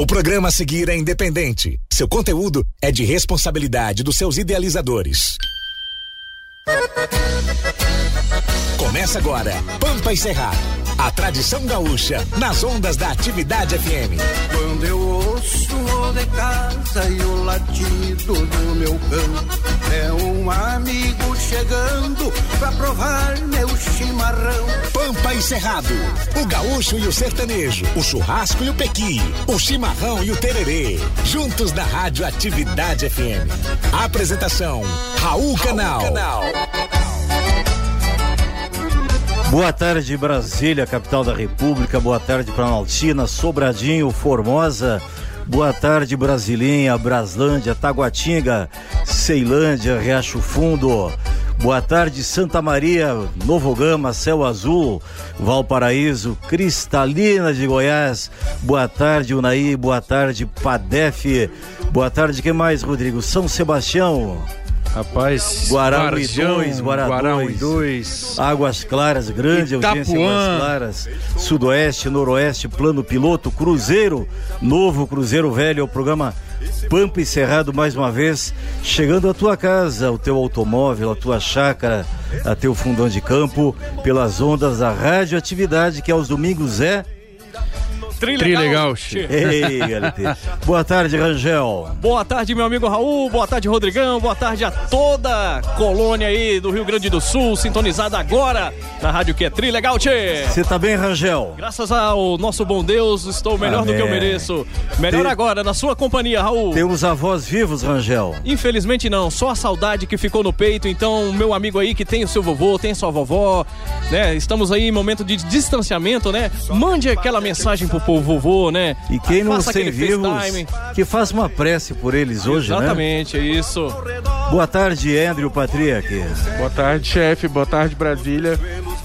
O programa a seguir é independente. Seu conteúdo é de responsabilidade dos seus idealizadores. Começa agora, Pampa e Cerrado. A tradição gaúcha nas ondas da atividade FM. Quando eu ouço o de casa e o latido do meu cão, é um amigo chegando pra provar meu chimarrão. Pampa e Cerrado. O gaúcho e o sertanejo. O churrasco e o pequi. O chimarrão e o tererê. Juntos na rádio Atividade FM. Apresentação: Raul Canal. Raul Canal. Boa tarde, Brasília, capital da República. Boa tarde, Planaltina, Sobradinho, Formosa. Boa tarde, Brasilinha, Braslândia, Taguatinga, Ceilândia, Riacho Fundo. Boa tarde, Santa Maria, Novo Gama, Céu Azul, Valparaíso, Cristalina de Goiás. Boa tarde, Unaí. Boa tarde, Padef. Boa tarde, que mais, Rodrigo? São Sebastião. Rapaz, Guará 1 e 2, Guará 1 e 2. Águas Claras, grande Itapuã. audiência Águas Claras. Sudoeste, Noroeste, Plano Piloto, Cruzeiro, Novo Cruzeiro Velho, é o programa Pampa e Cerrado mais uma vez, chegando à tua casa, o teu automóvel, a tua chácara, a teu fundão de campo, pelas ondas da radioatividade que aos domingos é Trilegal. Ei, LT. Boa tarde, Rangel. Boa tarde, meu amigo Raul. Boa tarde, Rodrigão. Boa tarde a toda a colônia aí do Rio Grande do Sul, sintonizada agora na rádio que é Trilegal. Você tá bem, Rangel? Graças ao nosso bom Deus, estou melhor Amém. do que eu mereço. Melhor Tem- agora, na sua companhia, Raul. Temos avós vivos, Rangel. Infelizmente não, só a saudade que ficou no peito. Então, meu amigo aí que tem o seu vovô, tem sua vovó, né? Estamos aí em momento de distanciamento, né? Mande aquela mensagem pro povo vovô, né? E quem não tem vivos, FaceTime. que faça uma prece por eles hoje, né? Exatamente, é isso. Boa tarde, Andrew Patrick. Boa tarde, chefe. Boa tarde, Brasília.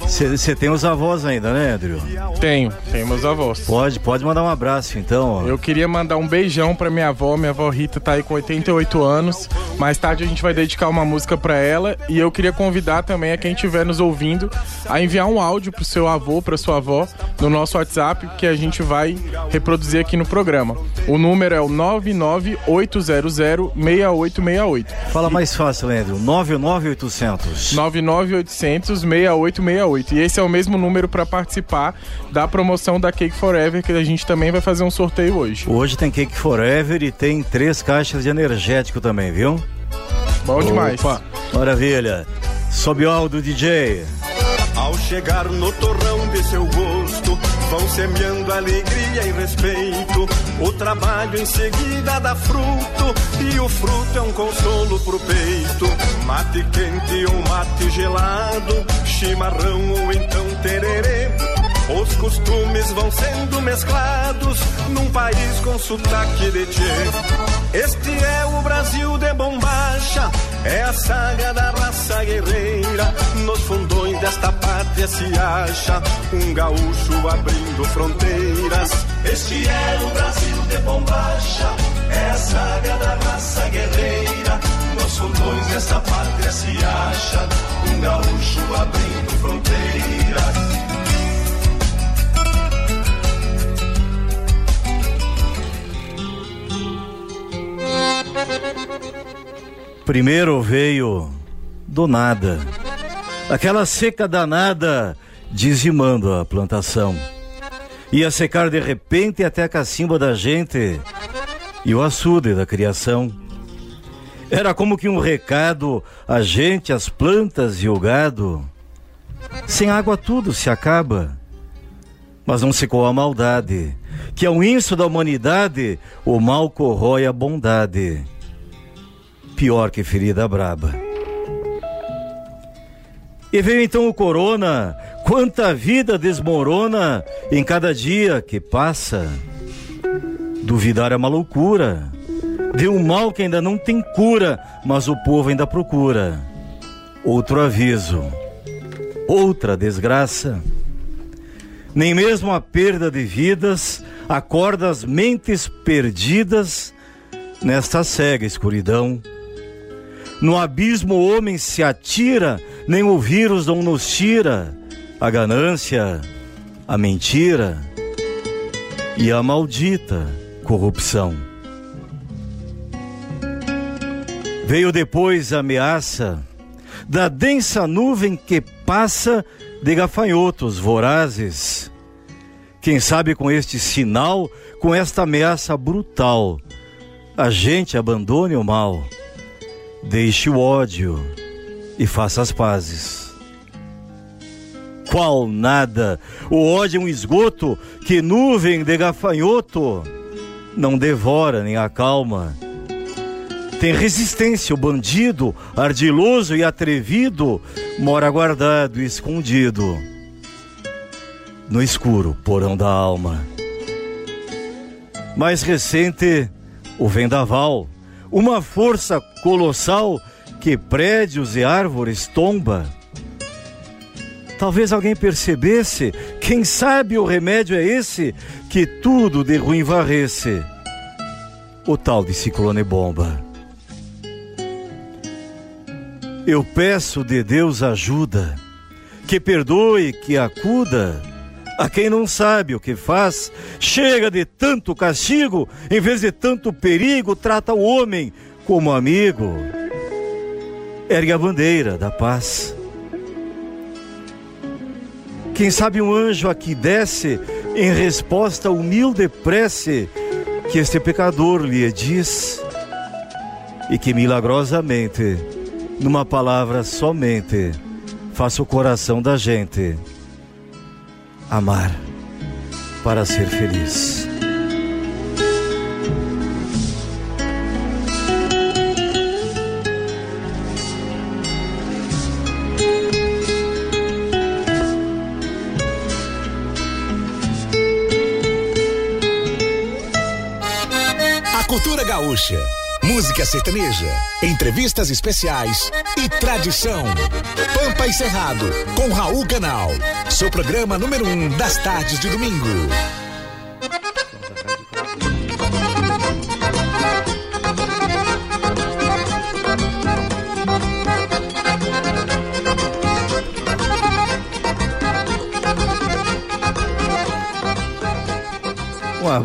Você tem os avós ainda, né, Andrew? Tenho, tenho meus avós. Pode, pode mandar um abraço, então. ó. Eu queria mandar um beijão pra minha avó. Minha avó Rita tá aí com 88 anos. Mais tarde a gente vai dedicar uma música pra ela. E eu queria convidar também a quem estiver nos ouvindo a enviar um áudio pro seu avô, pra sua avó, no nosso WhatsApp, que a gente vai reproduzir aqui no programa. O número é o 998006868. Fala mais fácil, Andrew. 99800. 99800 6868. E esse é o mesmo número para participar da promoção da Cake Forever, que a gente também vai fazer um sorteio hoje. Hoje tem Cake Forever e tem três caixas de energético também, viu? Bom demais. Opa, maravilha. Sobe o áudio, DJ. Ao chegar no torrão de seu gosto, vão semeando alegria e respeito. O trabalho em seguida dá fruto, e o fruto é um consolo pro peito. Mate quente ou mate gelado, chimarrão ou então tererê. Os costumes vão sendo mesclados num país com sotaque de tchê. Este é o Brasil de bombacha, é a saga da raça guerreira. Nos fundões desta pátria se acha um gaúcho abrindo fronteiras. Este é o Brasil de bombacha, é a saga da raça guerreira. Nos fundões desta pátria se acha um gaúcho abrindo fronteiras. Primeiro veio do nada. Aquela seca danada dizimando a plantação. Ia secar de repente até a cacimba da gente e o açude da criação. Era como que um recado a gente, as plantas e o gado. Sem água tudo se acaba. Mas não secou a maldade, que ao inso da humanidade o mal corrói a bondade pior que ferida braba. E veio então o corona, quanta vida desmorona em cada dia que passa. Duvidar é uma loucura, de um mal que ainda não tem cura, mas o povo ainda procura. Outro aviso, outra desgraça. Nem mesmo a perda de vidas acorda as mentes perdidas nesta cega escuridão. No abismo o homem se atira, nem o vírus não nos tira. A ganância, a mentira e a maldita corrupção. Veio depois a ameaça da densa nuvem que passa de gafanhotos vorazes. Quem sabe com este sinal, com esta ameaça brutal, a gente abandone o mal, deixe o ódio e faça as pazes. Qual nada? O ódio é um esgoto que nuvem de gafanhoto não devora nem acalma tem resistência, o bandido, ardiloso e atrevido, mora guardado e escondido no escuro porão da alma. Mais recente, o vendaval, uma força colossal que prédios e árvores tomba. Talvez alguém percebesse, quem sabe o remédio é esse, que tudo de ruim varresse. O tal de ciclone bomba. Eu peço de Deus ajuda, que perdoe, que acuda a quem não sabe o que faz. Chega de tanto castigo, em vez de tanto perigo, trata o homem como amigo. Ergue a bandeira da paz. Quem sabe um anjo aqui desce em resposta humilde prece que este pecador lhe diz e que milagrosamente numa palavra somente, faça o coração da gente amar para ser feliz. A cultura gaúcha música sertaneja, entrevistas especiais e tradição. Pampa e Cerrado, com Raul Canal. Seu programa número um das tardes de domingo.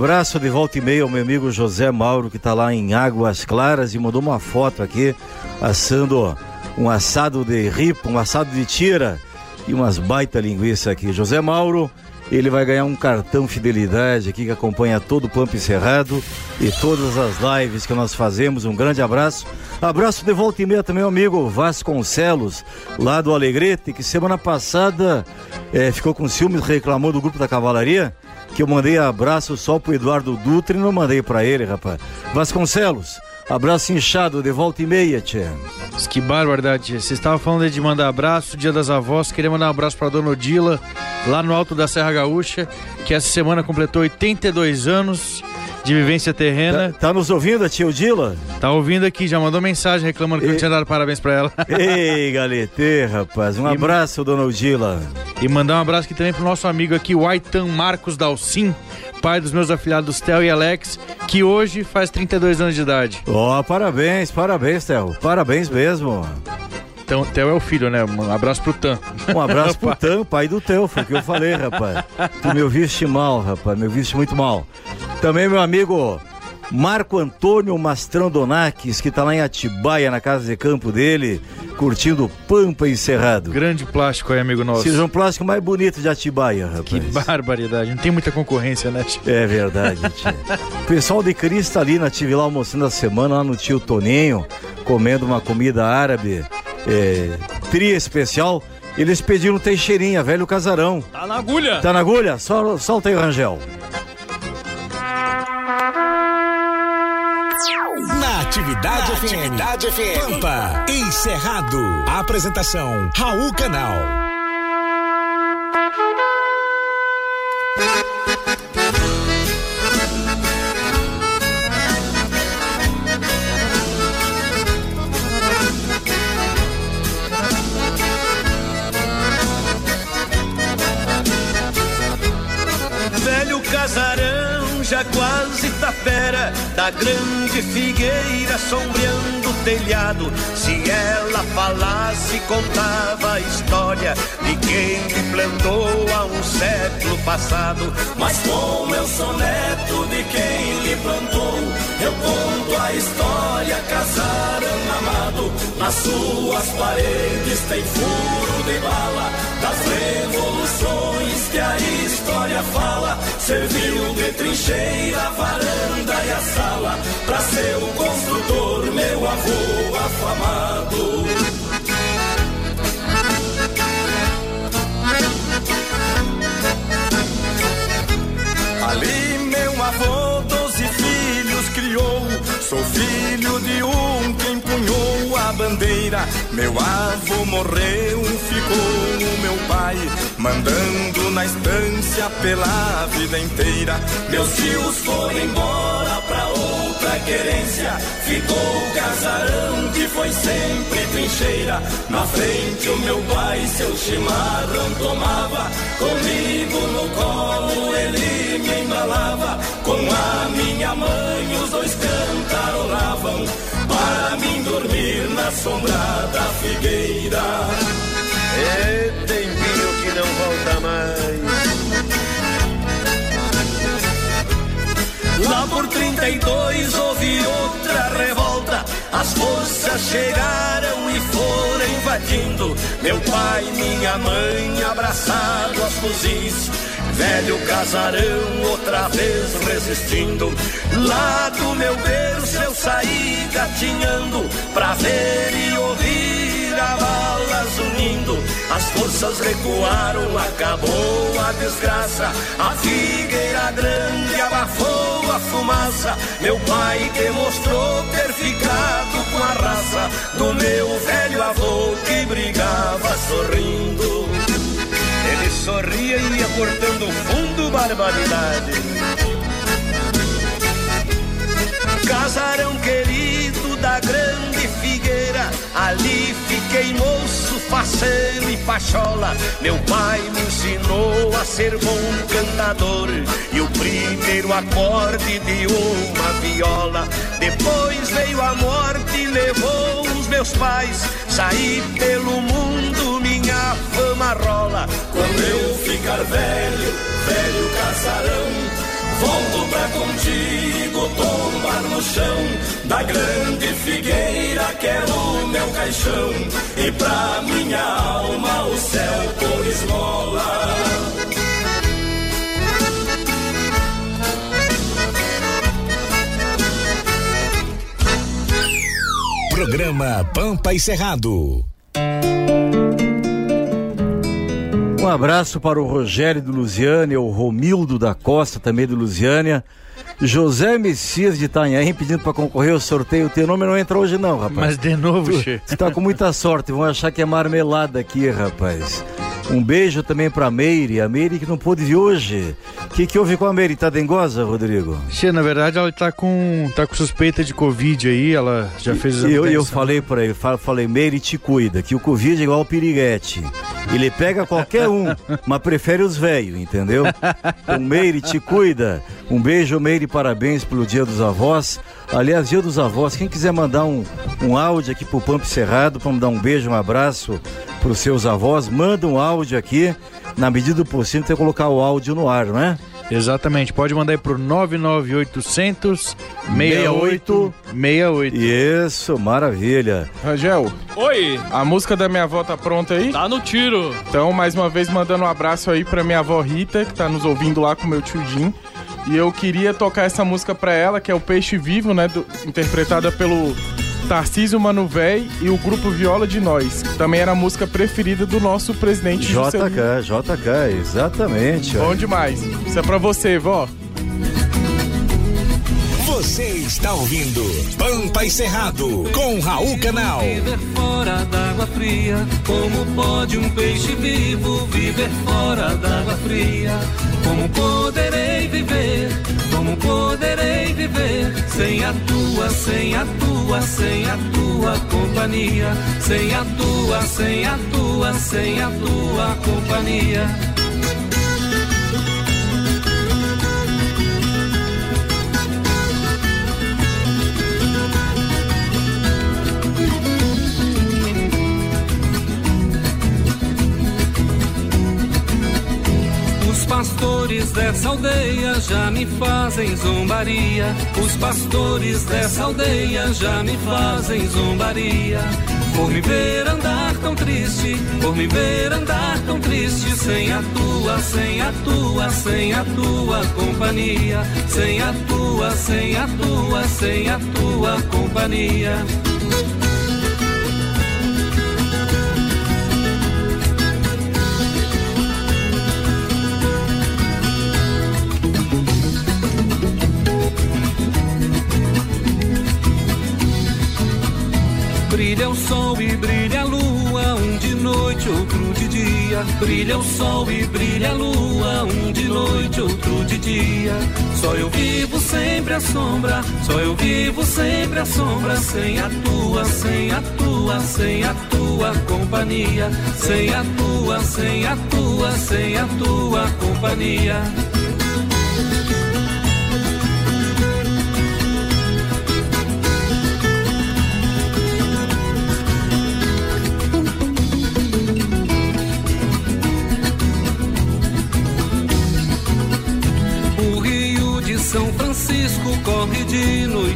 Abraço de volta e meia ao meu amigo José Mauro, que está lá em Águas Claras e mandou uma foto aqui, assando um assado de ripa, um assado de tira e umas baita linguiça aqui. José Mauro, ele vai ganhar um cartão fidelidade aqui que acompanha todo o Pampa Encerrado e todas as lives que nós fazemos. Um grande abraço. Abraço de volta e meia também, amigo Vasconcelos, lá do Alegrete, que semana passada é, ficou com ciúmes, reclamou do grupo da cavalaria que eu mandei abraço só pro Eduardo Dutra e não mandei para ele, rapaz. Vasconcelos, abraço inchado de volta e meia, tchê. Que barbaridade, Você estava falando de mandar abraço, Dia das Avós. Queria mandar um abraço para Dona Odila, lá no alto da Serra Gaúcha, que essa semana completou 82 anos de vivência terrena. Tá, tá, nos ouvindo a tia Odila? Tá ouvindo aqui, já mandou mensagem reclamando que e... não tinha dado parabéns pra ela. Ei, galete, rapaz, um e... abraço, dona Odila. E mandar um abraço aqui também pro nosso amigo aqui, o Aitan Marcos Dalcin, pai dos meus afilhados Theo e Alex, que hoje faz 32 anos de idade. Ó, oh, parabéns, parabéns, Theo. Parabéns mesmo. Então, Theo é o filho, né? Um abraço pro Tan. Um abraço pro Tan, pai do Theo, foi o que eu falei, rapaz. Tu me ouviste mal, rapaz, me ouviste muito mal. Também meu amigo Marco Antônio Mastrão Donakis, que tá lá em Atibaia, na casa de campo dele, curtindo Pampa Encerrado. Grande plástico aí, amigo nosso. Um plástico mais bonito de Atibaia, rapaz. Que barbaridade, não tem muita concorrência, né, tio? É verdade, tio. pessoal de Cristalina, tive lá almoçando a semana, lá no tio Toninho, comendo uma comida árabe é, tria especial, eles pediram Teixeirinha, velho casarão. Tá na agulha. Tá na agulha? Só, solta aí o Rangel. Atividade FM. Pampa. Encerrado. Apresentação: Raul Canal. Velho casarão já quase tá espera da grande figueira sombreando o telhado. Se ela falasse, contava a história de quem me plantou há um século passado. Mas como eu sou neto de quem lhe plantou, eu conto a história, casaram amado. Nas suas paredes tem furo de bala das revoluções que a história fala. Serviu de trincheira, a varanda e a sala para seu construtor, meu avô afamado. Sou filho de um que empunhou a bandeira. Meu avô morreu, ficou o meu pai, mandando na estância pela vida inteira. Meus tios foram embora pra outra querência. Ficou o casarão que foi sempre trincheira. Na frente o meu pai seu chimarrão tomava. Comigo no colo ele me embalava. Com a minha mãe os dois cantarolavam. Para mim dormir na sombra da figueira. É tempinho que não volta mais. Lá por 32 houve outra revolta. As forças chegaram e foram invadindo. Meu pai e minha mãe abraçados aos fuzis. Velho casarão outra vez resistindo. Lá do meu berço eu saí gatinhando pra ver e ouvir a balas unindo. As forças recuaram, acabou a desgraça. A figueira grande abafou a fumaça. Meu pai demonstrou ter ficado com a raça do meu velho avô que brigava sorrindo. Ele sorria e ia cortando fundo barbaridade. Casarão querido da grande ali fiquei moço, faceiro e pachola. Meu pai me ensinou a ser bom cantador e o primeiro acorde de uma viola. Depois veio a morte e levou os meus pais. Saí pelo mundo, minha fama rola. Quando eu ficar velho, velho casarão. Volto pra contigo tombar no chão da grande figueira, quero o meu caixão e pra minha alma o céu por esmola. Programa Pampa e Cerrado. Um abraço para o Rogério do Lusiânia, o Romildo da Costa, também do Lusiânia. José Messias de Itanhaém pedindo para concorrer ao sorteio. O teu nome não entra hoje não, rapaz. Mas de novo, Che. tá com muita sorte, vão achar que é marmelada aqui, rapaz. Um beijo também pra Meire, a Meire que não pôde vir hoje. O que, que houve com a Meire? Tá dengosa, Rodrigo? Che, na verdade, ela tá com, tá com suspeita de Covid aí, ela já fez Eu, eu falei pra ele, fa- falei, Meire, te cuida, que o Covid é igual ao piriguete. Ele pega qualquer um, mas prefere os velhos, entendeu? Então, Meire, te cuida. Um beijo, Meire, parabéns pelo Dia dos Avós. Aliás, Dia dos Avós, quem quiser mandar um, um áudio aqui pro Pampo Cerrado, para mandar um beijo, um abraço pros seus avós, manda um áudio aqui. Na medida do possível, tem que colocar o áudio no ar, não é? Exatamente, pode mandar aí pro 99800 6868. Isso, maravilha. Rangel, Oi, a música da minha avó tá pronta aí? tá no tiro. Então, mais uma vez, mandando um abraço aí pra minha avó Rita, que tá nos ouvindo lá com meu tio Jim. E eu queria tocar essa música pra ela, que é o Peixe Vivo, né? do- interpretada pelo Tarcísio Manuvéi e o grupo Viola de Nós, que também era a música preferida do nosso presidente Juscelino. JK, JK, exatamente. ó. Bom demais. Isso é pra você, vó. Você está ouvindo Pampa e Cerrado com Raul Canal. Viver fora d'água fria, como pode um peixe vivo viver fora d'água fria? Como poderei viver? Como poderei viver sem a tua, sem a tua, sem a tua companhia? Sem a tua, sem a tua, sem a tua companhia. Pastores dessa aldeia já me fazem zombaria. Os pastores dessa aldeia já me fazem zombaria. Por me ver andar tão triste, por me ver andar tão triste, sem a tua, sem a tua, sem a tua companhia, sem a tua, sem a tua, sem a tua companhia. O sol e brilha a lua, um de noite, outro de dia. Brilha o sol e brilha a lua, um de noite, outro de dia. Só eu vivo sempre a sombra, só eu vivo sempre a sombra, sem a tua, sem a tua, sem a tua companhia. Sem a tua, sem a tua, sem a tua companhia.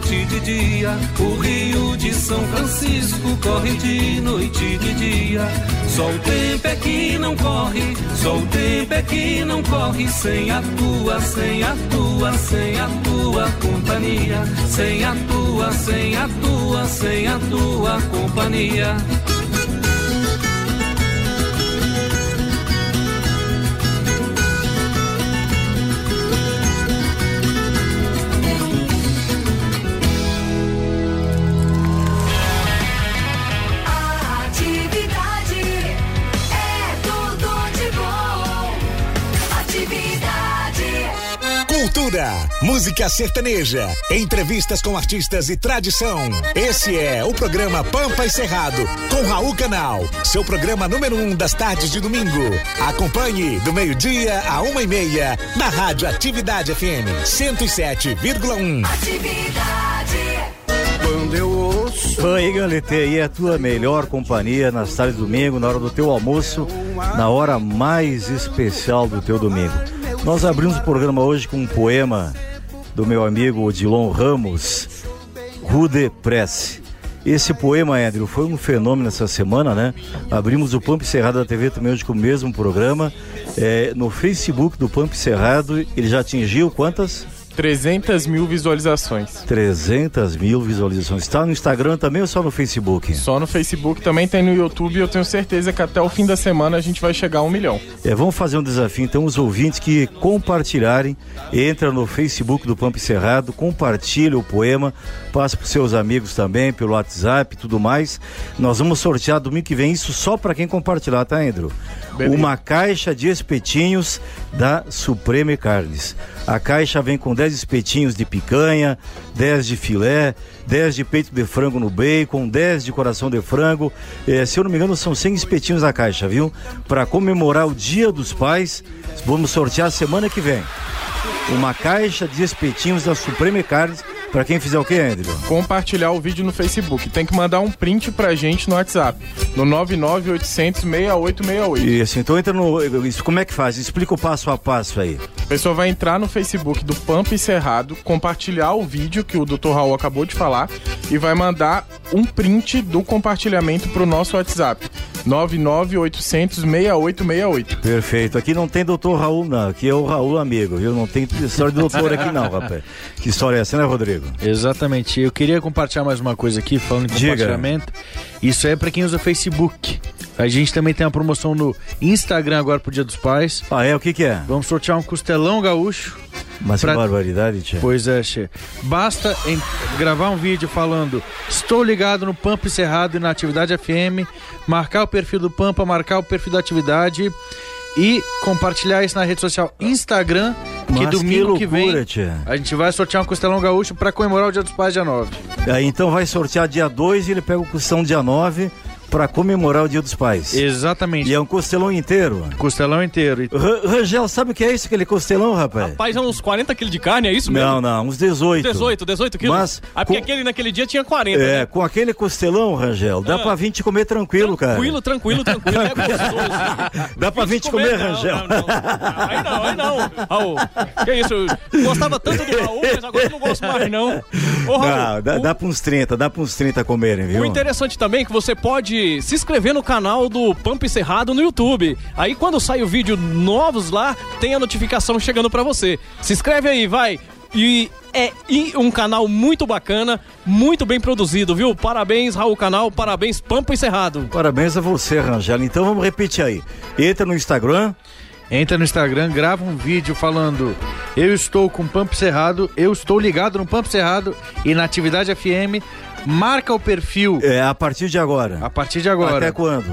Noite e de dia. O rio de São Francisco corre de noite e de dia. Só o tempo é que não corre, só o tempo é que não corre sem a tua, sem a tua, sem a tua companhia. Sem a tua, sem a tua, sem a tua companhia. Cultura, música sertaneja, entrevistas com artistas e tradição. Esse é o programa Pampa e Cerrado, com Raul Canal, seu programa número um das tardes de domingo. Acompanhe do meio-dia a uma e meia, na Rádio Atividade FM 107,1. Atividade. Quando eu ouço Oi, Galete, aí é a tua melhor companhia nas tardes de domingo, na hora do teu almoço, na hora mais especial do teu domingo. Nós abrimos o programa hoje com um poema do meu amigo Odilon Ramos, Rude Prece. Esse poema, Andrew, foi um fenômeno essa semana, né? Abrimos o Pampa Cerrado da TV também hoje com o mesmo programa. É, no Facebook do Pampa Cerrado, ele já atingiu quantas? 300 mil visualizações. 300 mil visualizações. Está no Instagram também ou só no Facebook? Só no Facebook, também tem no YouTube eu tenho certeza que até o fim da semana a gente vai chegar a um milhão. É, vamos fazer um desafio, então, os ouvintes que compartilharem, entra no Facebook do Pampa Cerrado, compartilha o poema, passa para seus amigos também, pelo WhatsApp e tudo mais. Nós vamos sortear domingo que vem isso só para quem compartilhar, tá, Andrew? Beleza. Uma caixa de espetinhos da Supreme Carnes. A caixa vem com 10 espetinhos de picanha, 10 de filé, 10 de peito de frango no bacon, 10 de coração de frango. Eh, se eu não me engano, são 100 espetinhos na caixa, viu? Para comemorar o Dia dos Pais, vamos sortear semana que vem. Uma caixa de espetinhos da Supreme Carnes. Para quem fizer o quê, Andrew? Compartilhar o vídeo no Facebook. Tem que mandar um print pra gente no WhatsApp. No 99800 6868. Isso, então entra no. isso, Como é que faz? Explica o passo a passo aí. A pessoa vai entrar no Facebook do Pampa e Cerrado, compartilhar o vídeo que o Dr. Raul acabou de falar e vai mandar um print do compartilhamento pro nosso WhatsApp. 99800 6868. Perfeito. Aqui não tem doutor Raul, não. Aqui é o Raul amigo, viu? Não tem história de doutor aqui, não, rapaz. Que história é essa, né, Rodrigo? Exatamente. Eu queria compartilhar mais uma coisa aqui, falando em Diga. compartilhamento. Isso é pra quem usa Facebook. A gente também tem uma promoção no Instagram agora pro Dia dos Pais. Ah, é? O que que é? Vamos sortear um costelão gaúcho. Mas Pra- que barbaridade, tia. Pois é, Che. Basta em- gravar um vídeo falando estou ligado no Pampa Cerrado e na Atividade FM, marcar o perfil do Pampa, marcar o perfil da atividade e compartilhar isso na rede social Instagram, que Mas domingo que, loucura, vem tia. a gente vai sortear um costelão gaúcho pra comemorar o Dia dos Pais dia 9. Aí então vai sortear dia 2 e ele pega o custão dia 9 para comemorar o Dia dos Pais. Exatamente. E é um costelão inteiro. Costelão inteiro. E Ra- Rangel, sabe o que é isso, aquele costelão, rapaz? Rapaz, é uns 40 quilos de carne, é isso mesmo? Não, não, uns 18. 18, 18 quilos? Mas ah, porque com- aquele naquele dia tinha 40. É, né? com aquele costelão, Rangel, dá Ah. pra vir te comer tranquilo, cara. Tranquilo, tranquilo, tranquilo. É gostoso. Dá pra vir te comer, não, Rangel. Não, não. Aí não, aí não. Raul, que isso? Eu gostava tanto do Raul, mas agora eu não gosto mais, não. Ô, Raul, Não, dá, o- dá pra uns 30, dá pra uns 30 comerem, viu? O interessante também é que você pode se inscrever no canal do Pampa Cerrado no YouTube. Aí quando sai o vídeo novos lá, tem a notificação chegando pra você. Se inscreve aí, vai. E é um canal muito bacana, muito bem produzido, viu? Parabéns, Raul Canal, parabéns, Pampa Cerrado. Parabéns a você, Rangel. Então vamos repetir aí. Entra no Instagram, Entra no Instagram, grava um vídeo falando eu estou com Pump Cerrado, eu estou ligado no Pump Cerrado e na Atividade FM, marca o perfil é, a partir de agora. a partir de agora Até quando?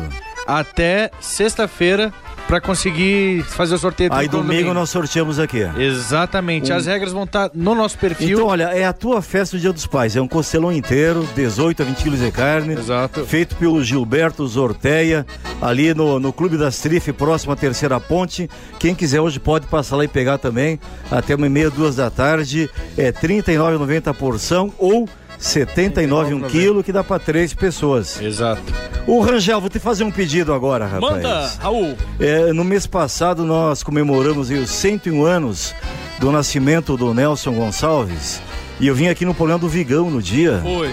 até sexta-feira pra conseguir fazer o sorteio Aí domingo nós sorteamos aqui. Exatamente, as regras vão estar no nosso perfil. Então, olha, é a tua festa do Dia dos Pais. É um costelão inteiro, 18 a 20 quilos de carne. Exato. Feito pelo Gilberto Zorteia, ali no, no Clube das Trife, próximo à Terceira Ponte. Quem quiser hoje pode passar lá e pegar também. Até uma e meia, duas da tarde. É R$ 39,90 a porção ou 79 um quilo, que dá para três pessoas. Exato. O Rangel, vou te fazer um pedido agora, rapaz. Manda, Raul. É, no mês passado nós comemoramos aí os 101 anos do nascimento do Nelson Gonçalves e eu vim aqui no programa do Vigão no dia Foi.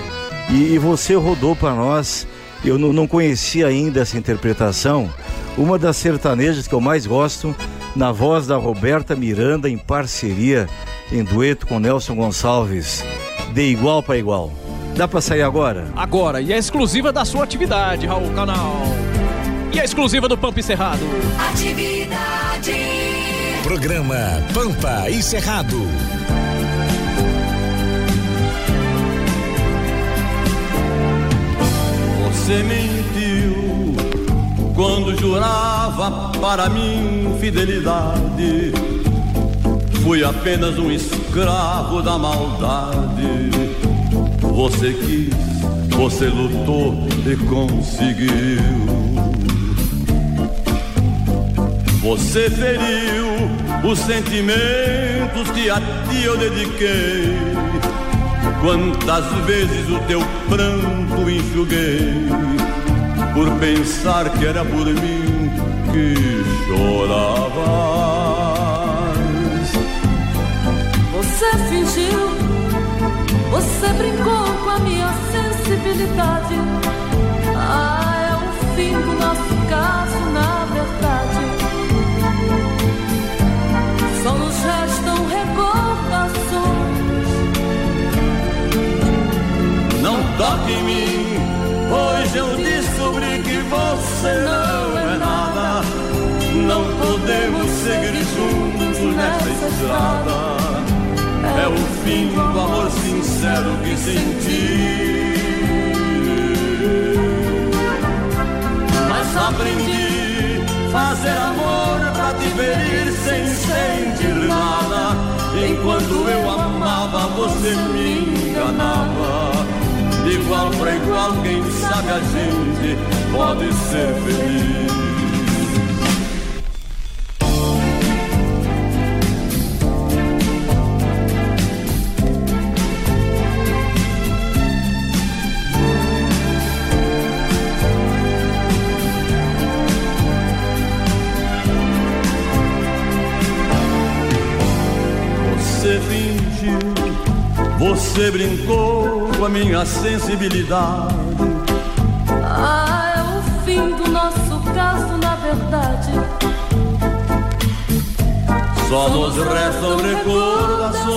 e, e você rodou para nós. Eu não, não conhecia ainda essa interpretação. Uma das sertanejas que eu mais gosto, na voz da Roberta Miranda, em parceria, em dueto com Nelson Gonçalves, de igual para igual. Dá para sair agora? Agora, e é exclusiva da sua atividade, Raul Canal. E é exclusiva do Pampa Cerrado. Atividade. Programa Pampa e Cerrado. Você mentiu quando jurava para mim fidelidade. Fui apenas um escravo da maldade. Você quis, você lutou e conseguiu. Você feriu os sentimentos que a ti eu dediquei. Quantas vezes o teu pranto enxuguei por pensar que era por mim que choravas. Você fingiu, você brincou com a minha sensibilidade. Ah, é o fim do nosso caso, na verdade. Só nos restam recordações. Não toque em mim, pois eu descobri que você não é nada. Não podemos seguir juntos nessa estrada. É o fim do amor sincero que senti. Mas aprendi fazer amor pra te ferir sem sentir nada. Enquanto eu amava, você me enganava. Igual pra igual, quem sabe a gente pode ser feliz. Você brincou com a minha sensibilidade. Ah, é o fim do nosso caso, na verdade. Só nos restam recordações.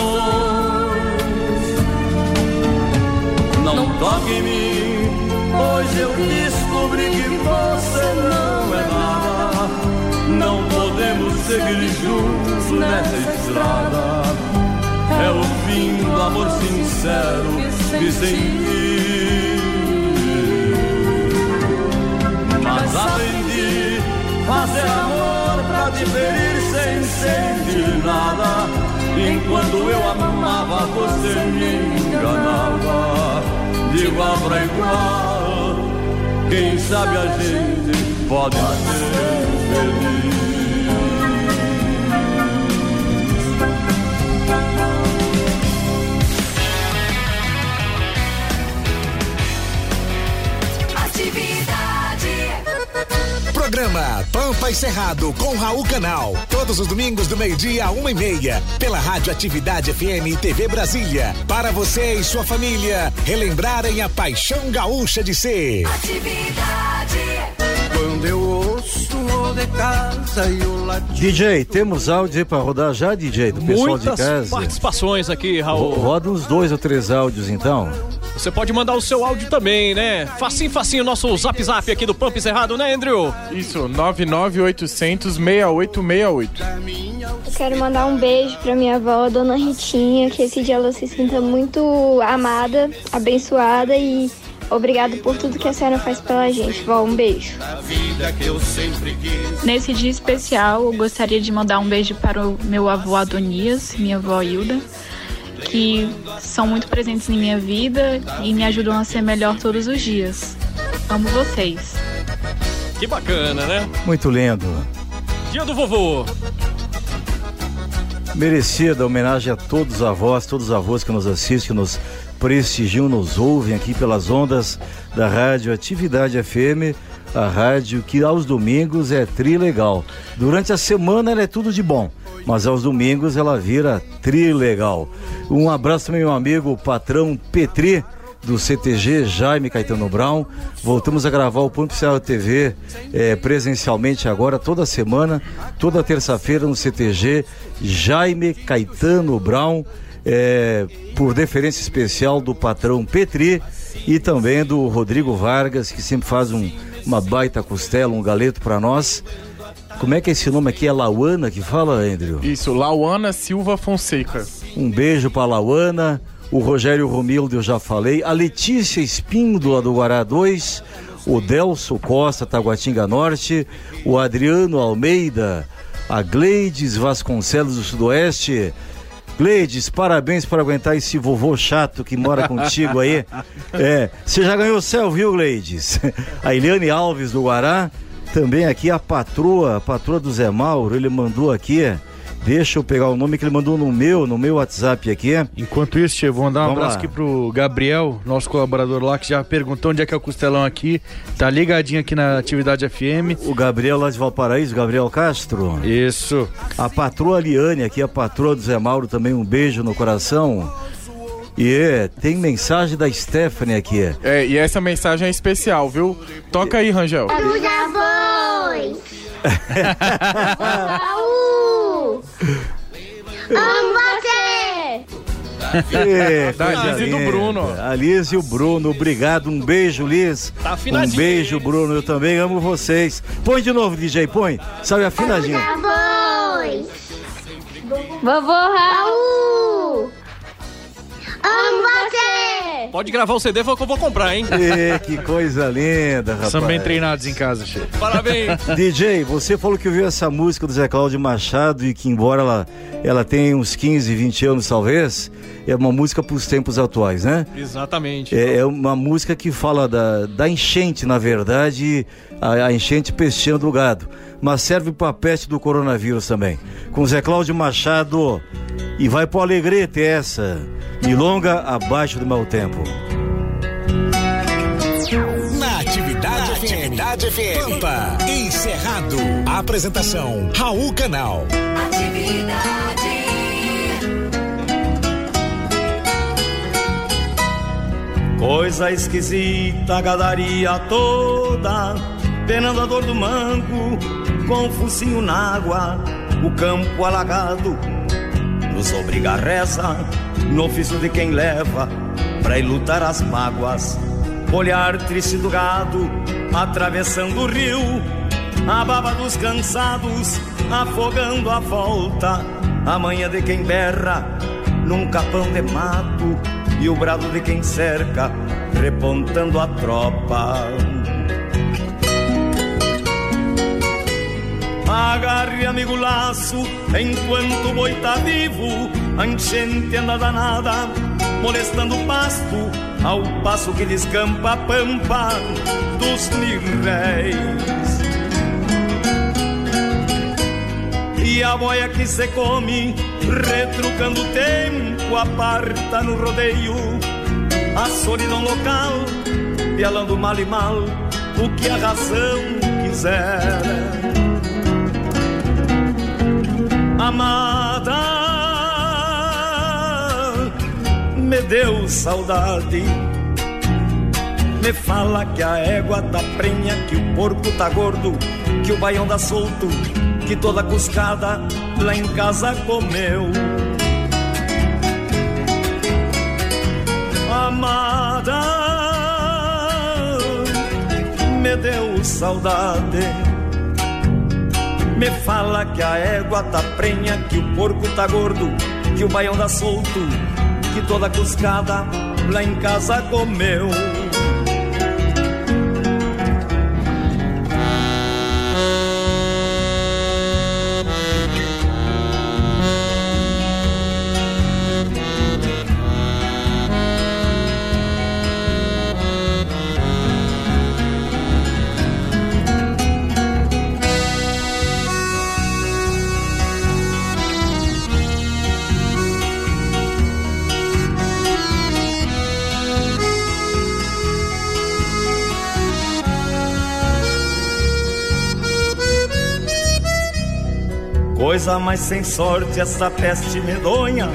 Não toque em mim, pois eu descobri que você não é nada. Não podemos seguir juntos nessa estrada. É o fim do amor sincero que senti. Mas aprendi fazer amor pra te ferir sem sentir nada. Enquanto eu amava, você me enganava. De igual pra igual, Quem sabe a gente pode ser feliz. Pampa e Cerrado com Raul Canal. Todos os domingos do meio-dia a uma e meia. Pela Rádio Atividade FM e TV Brasília. Para você e sua família relembrarem a paixão gaúcha de ser. Quando eu ouço o de casa e o latido. DJ, temos áudio aí pra rodar já, DJ, do pessoal Muitas de casa? participações aqui, Raul. Roda uns dois ou três áudios então. Você pode mandar o seu áudio também, né? Facinho, facinho, nosso zap zap aqui do Pump Cerrado, né, Andrew? Isso, 99800 6868. Eu quero mandar um beijo pra minha avó, Dona Ritinha, que esse dia ela se sinta muito amada, abençoada e obrigado por tudo que a senhora faz pela gente. Vó, um beijo. Nesse dia especial, eu gostaria de mandar um beijo para o meu avô Adonias minha avó Hilda, que são muito presentes em minha vida e me ajudam a ser melhor todos os dias. Amo vocês. Que bacana, né? Muito lindo. Dia do vovô. Merecida homenagem a todos os avós, todos os avós que nos assistem, que nos prestigiam, nos ouvem aqui pelas ondas da Rádio Atividade FM, a rádio que aos domingos é trilegal. Durante a semana ela é tudo de bom, mas aos domingos ela vira trilegal. Um abraço meu amigo, patrão Petri, do CTG Jaime Caetano Brown. Voltamos a gravar o Ponto Oficial TV eh, presencialmente agora, toda semana, toda terça-feira no CTG Jaime Caetano Brown, eh, por deferência especial do patrão Petri e também do Rodrigo Vargas, que sempre faz um- uma baita costela, um galeto para nós. Como é que é esse nome aqui? É Lauana que fala, Andrew? Isso, Lauana Silva Fonseca. Um beijo para Lauana, o Rogério Romildo eu já falei, a Letícia Espíndola do Guará 2, o Delso Costa, Taguatinga Norte, o Adriano Almeida, a Gleides Vasconcelos do Sudoeste. Gleides, parabéns por aguentar esse vovô chato que mora contigo aí. É, você já ganhou o céu, viu, Gleides? A Eliane Alves do Guará, também aqui a patroa, a patroa do Zé Mauro, ele mandou aqui. Deixa eu pegar o nome que ele mandou no meu, no meu WhatsApp aqui. Enquanto isso, Tchê, vou mandar um Vamos abraço lá. aqui pro Gabriel, nosso colaborador lá, que já perguntou onde é que é o costelão aqui. Tá ligadinho aqui na Atividade FM. O Gabriel lá de Valparaíso, Gabriel Castro. Isso. A patroa Liane aqui, a patroa do Zé Mauro, também um beijo no coração. E é, tem mensagem da Stephanie aqui. É, e essa mensagem é especial, viu? Toca aí, Rangel. Os avós. Raul. Amo você. É, Da Liz e do. Bruno. A Liz e o Bruno, obrigado. Um beijo, Liz. Tá um afinadinho. beijo, Bruno. Eu também amo vocês. Põe de novo, DJ, põe. Sabe afinadinho. Vovô Raul. Amo você. Pode gravar o CD, foi o que eu vou comprar, hein? Ê, que coisa linda, rapaz. São bem treinados em casa, Tchê. Parabéns. DJ, você falou que ouviu essa música do Zé Cláudio Machado e que embora ela, ela tenha uns 15, 20 anos talvez, é uma música para os tempos atuais, né? Exatamente. É, é uma música que fala da, da enchente, na verdade, a, a enchente pesteando o gado. Mas serve para a peste do coronavírus também. Com Zé Cláudio Machado e vai pro Alegrete essa. Milonga abaixo do meu tempo. Na Atividade, Atividade FM. Pampa, encerrado. Apresentação, Raul Canal. Coisa esquisita, a gadaria toda, penando a dor do manco, com o focinho na água, o campo alagado, nos obriga a reza, no ofício de quem leva, ir lutar as mágoas, olhar triste do gado, atravessando o rio, a baba dos cansados, afogando a volta, a manha de quem berra, num capão de mato, e o brado de quem cerca, repontando a tropa. Agarre, amigo, laço, enquanto o boi tá vivo, a enchente anda danada, molestando o pasto, ao passo que descampa a pampa dos mil réis. E a boia que se come, retrucando o tempo, aparta no rodeio a solidão local, pialando mal e mal o que a razão quiser. Amada, me deu saudade. Me fala que a égua tá prenha, que o porco tá gordo, que o baião dá solto, que toda cuscada lá em casa comeu. Amada, me deu saudade. Me fala que a égua tá prenha, que o porco tá gordo, que o baião dá solto, que toda cuscada lá em casa comeu. Coisa mais sem sorte essa peste medonha.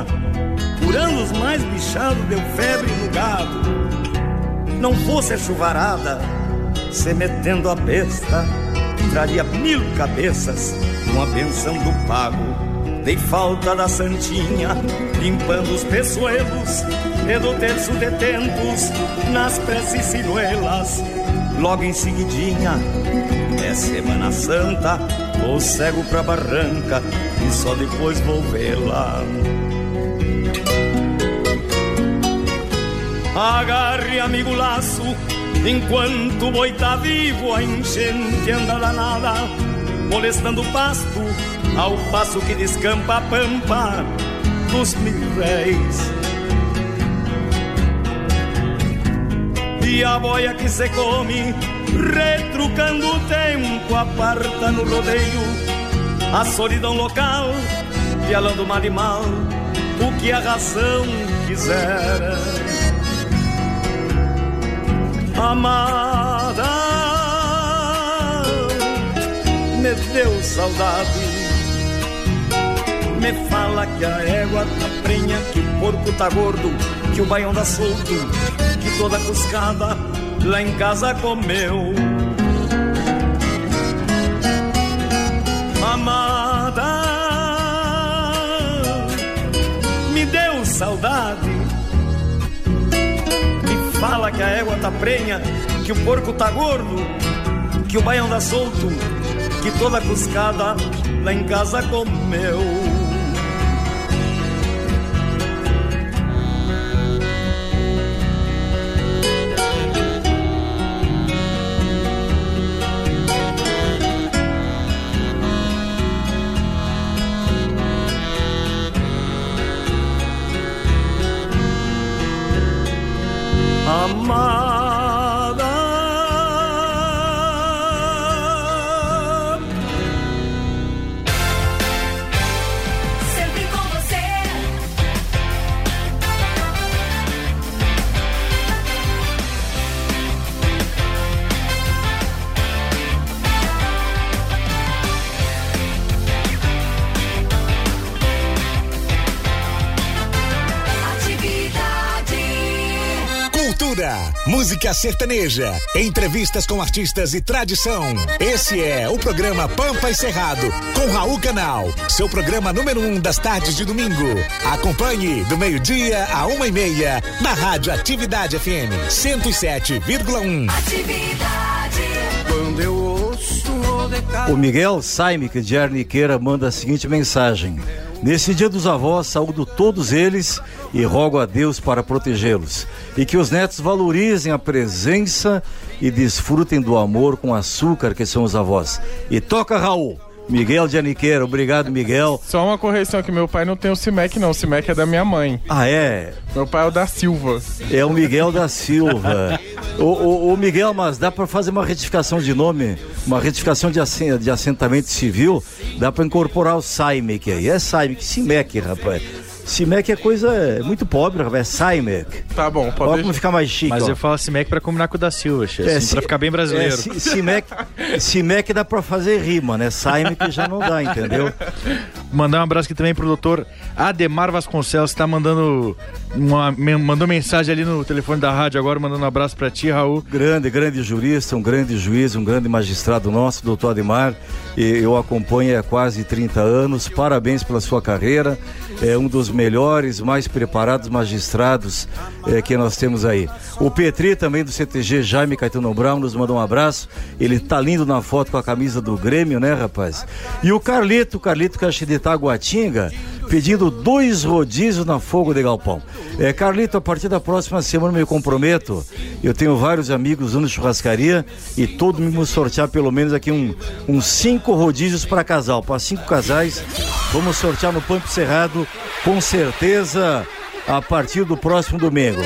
Por anos mais bichado deu febre no gado. Não fosse a chuvarada Se metendo a besta Traria mil cabeças Com a benção do pago. Dei falta da santinha Limpando os peçoelos E do terço de tempos Nas preces sinuelas Logo em seguidinha É Semana Santa Vou cego pra barranca e só depois vou vê-la. Agarre, amigo, laço, enquanto o boi tá vivo, a enchente anda danada, molestando o pasto, ao passo que descampa a pampa dos mil réis. E a boia que se come retrucando o tempo, aparta no rodeio a solidão local, pialando mal e mal o que a razão quiser. Amada, me deu saudade. Me fala que a égua tá prenha, que o porco tá gordo, que o baião dá solto, toda cuscada lá em casa comeu. Amada, me deu saudade. Me fala que a égua tá prenha, que o porco tá gordo, que o baião dá solto, que toda cuscada lá em casa comeu. Música sertaneja, entrevistas com artistas e tradição. Esse é o programa Pampa e Cerrado, com Raul Canal, seu programa número um das tardes de domingo. Acompanhe do meio-dia a uma e meia, na Rádio Atividade FM 107,1. Atividade. Quando eu ouço o Miguel Saimic de Arniqueira manda a seguinte mensagem. Nesse dia dos avós, saúdo todos eles e rogo a Deus para protegê-los. E que os netos valorizem a presença e desfrutem do amor com açúcar que são os avós. E toca, Raul! Miguel de Aniqueira, obrigado, Miguel. Só uma correção que meu pai não tem o Cimec, não. O Cimec é da minha mãe. Ah, é? Meu pai é o da Silva. É o Miguel da Silva. ô, ô, ô, Miguel, mas dá pra fazer uma retificação de nome, uma retificação de, de assentamento civil, dá pra incorporar o SAIMEC aí. É SAIMEC, CIMEC, rapaz. CIMEC é coisa é muito pobre, rapaz, é SAIMEC. Tá bom, pode Olha como fica mais chique, Mas ó. eu falo Cimec pra combinar com o da Silva, É, assim, pra ficar bem brasileiro. É, ci- Cimec, Cimec dá pra fazer rima, né? SAIMEC já não dá, entendeu? Mandar um abraço aqui também pro doutor Ademar Vasconcelos, que tá mandando uma, mandou mensagem ali no telefone da rádio agora, mandando um abraço pra ti, Raul. Grande, grande jurista, um grande juiz, um grande magistrado nosso, doutor Ademar. Eu acompanho há quase 30 anos. Parabéns pela sua carreira. É um dos melhores, mais preparados magistrados eh, que nós temos aí. O Petri, também do CTG, Jaime Caetano Brown, nos mandou um abraço. Ele tá lindo na foto com a camisa do Grêmio, né, rapaz? E o Carlito, Carlito de Taguatinga, pedindo dois rodízios na Fogo de Galpão. É, Carlito, a partir da próxima semana eu me comprometo. Eu tenho vários amigos no churrascaria e todo mundo sortear pelo menos aqui um, uns cinco rodízios para casal, para cinco casais. Vamos sortear no Pampo Cerrado, com certeza, a partir do próximo domingo.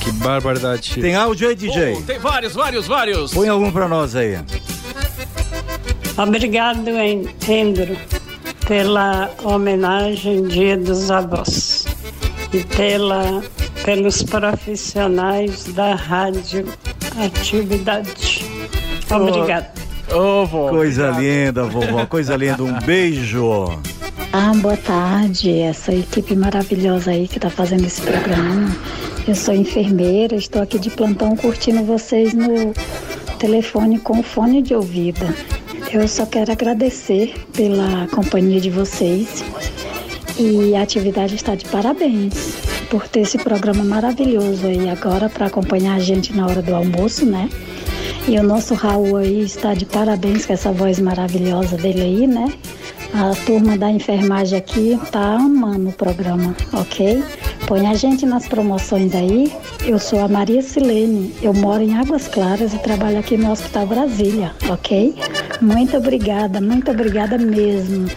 Que barbaridade. Tem áudio aí, DJ? Oh, tem vários, vários, vários. Põe algum para nós aí. Obrigado, En- Endro, pela homenagem Dia dos Avós e pela, pelos profissionais da rádio Atividade. Obrigado. Ô, vó. Coisa linda, vovó, coisa linda. Um beijo. Ah, boa tarde, essa equipe maravilhosa aí que tá fazendo esse programa. Eu sou enfermeira, estou aqui de plantão curtindo vocês no telefone com fone de ouvido. Eu só quero agradecer pela companhia de vocês e a atividade está de parabéns por ter esse programa maravilhoso aí agora para acompanhar a gente na hora do almoço, né? E o nosso Raul aí está de parabéns com essa voz maravilhosa dele aí, né? A turma da enfermagem aqui tá amando o programa, ok? Põe a gente nas promoções aí. Eu sou a Maria Silene, eu moro em Águas Claras e trabalho aqui no Hospital Brasília, ok? Muito obrigada, muito obrigada mesmo.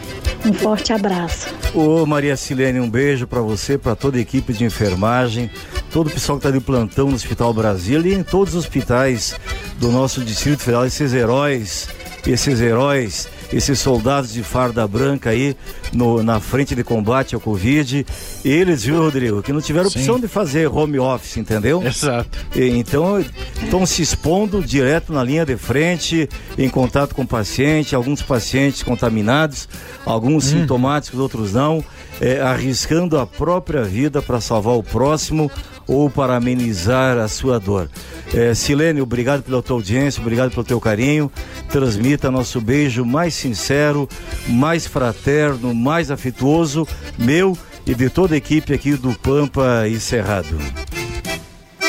Um forte abraço. Ô Maria Silene, um beijo pra você, pra toda a equipe de enfermagem, todo o pessoal que tá de plantão no Hospital Brasil e em todos os hospitais do nosso Distrito Federal, esses heróis, esses heróis, esses soldados de farda branca aí no- na frente de combate ao Covid. Eles, viu, Rodrigo, que não tiveram Sim. opção de fazer home office, entendeu? Exato. E, Então, estão se expondo direto na linha de frente, em contato com o paciente, alguns pacientes contaminados, alguns sintomáticos, outros não, é, arriscando a própria vida para salvar o próximo ou para amenizar a sua dor. É, Silene, obrigado pela tua audiência, obrigado pelo teu carinho. Transmita nosso beijo mais sincero, mais fraterno, mais afetuoso, meu e de toda a equipe aqui do Pampa e Cerrado.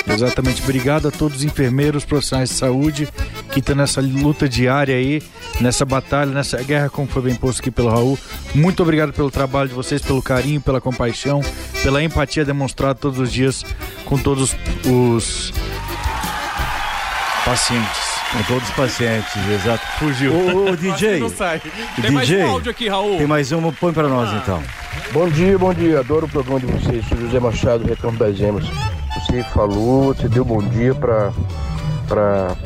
Exatamente. Obrigado a todos os enfermeiros, profissionais de saúde que estão nessa luta diária aí, nessa batalha, nessa guerra, como foi bem posto aqui pelo Raul. Muito obrigado pelo trabalho de vocês, pelo carinho, pela compaixão, pela empatia demonstrada todos os dias com todos os pacientes. Com todos os pacientes, exato. Fugiu. Ô, ô, DJ. Tem mais DJ, um áudio aqui, Raul. Tem mais um, põe pra nós então. Bom dia, bom dia. Adoro o programa de vocês. Sou José Machado, Recanto das Emas. Você falou, você deu bom dia para para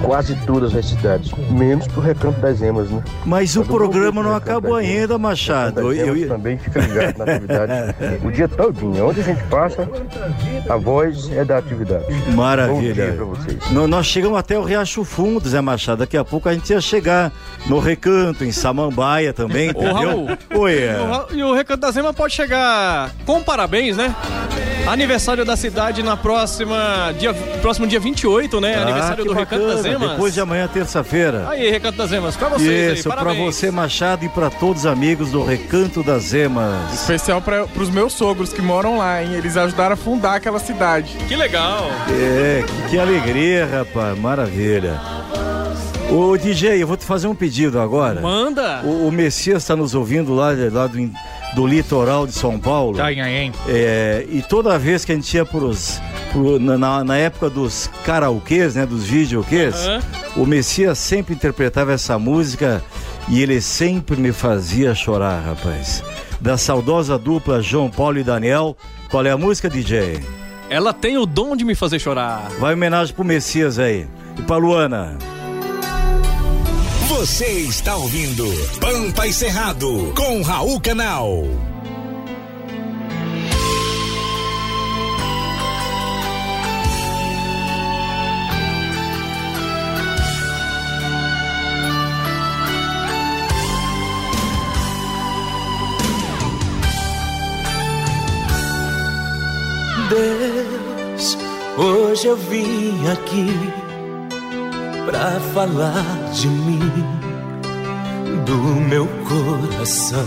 quase todas as cidades, menos pro Recanto das Emas, né? Mas o programa não o acabou das Emas. ainda, Machado. Das Eu- Emas eu- também fica ligado na atividade o dia todinho. Onde a gente passa, a voz é da atividade. Bom dia Maravilha. pra vocês. No- nós chegamos até o Riacho Fundo, Zé Machado. Daqui a pouco a gente ia chegar no Recanto, em Samambaia também, Ô, entendeu? Raul. Oi, E o é. E o Recanto da Zema pode chegar com parabéns, né? Aniversário da cidade na próxima dia, próximo dia 28, né? Ah, Aniversário que do Recanto das. Emas. Depois de amanhã, terça-feira. Aí, Recanto das Emas, pra vocês Isso, aí, pra você, Machado, e pra todos os amigos do Recanto das Emas. Especial para pros meus sogros que moram lá, hein? Eles ajudaram a fundar aquela cidade. Que legal. É, que, que alegria, rapaz. Maravilha. Ô, DJ, eu vou te fazer um pedido agora. Manda. O, o Messias está nos ouvindo lá, lá do, do litoral de São Paulo. Ai. É, e toda vez que a gente ia pros, pro- na- na, época dos karaokês, né, dos videokês, Aham. o Messias sempre interpretava essa música E ele sempre me fazia chorar, rapaz. Da saudosa dupla João Paulo e Daniel. Qual é a música, DJ? Ela tem o dom de me fazer chorar. Vai homenagem pro Messias aí. E pra Luana. Você está ouvindo Pampa e Cerrado com Raul Canal. Deus, hoje eu vim aqui pra falar de mim, do meu coração.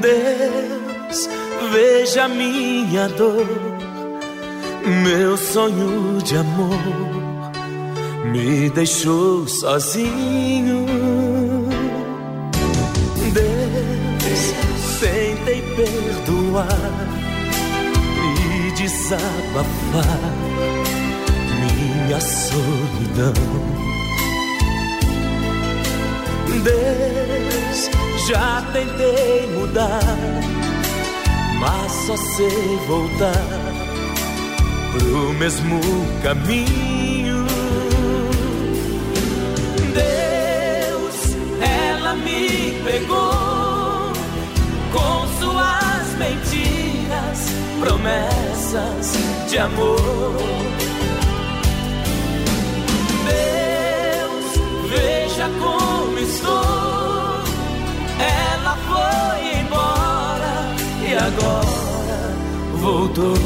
Deus, veja minha dor, meu sonho de amor me deixou sozinho. Deus, tentei perdoar e desabafar minha solidão. Deus, já tentei mudar, mas só sei voltar pro mesmo caminho. Deus, ela me pegou com suas mentiras, promessas de amor. Veja como estou. Ela foi embora e agora voltou.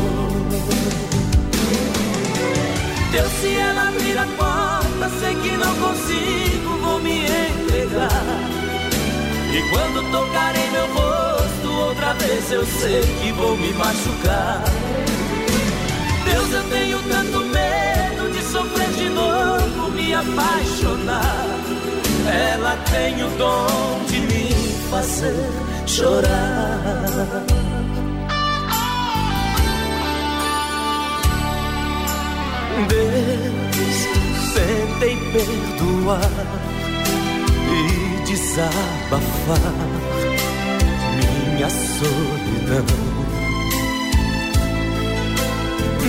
Deus, se ela abrir a porta, sei que não consigo, vou me entregar. E quando tocar em meu rosto outra vez, eu sei que vou me machucar. Deus, eu tenho tanto medo de sofrer me apaixonar. Ela tem o dom de me fazer chorar. Deus, tentei perdoar e desabafar minha solidão.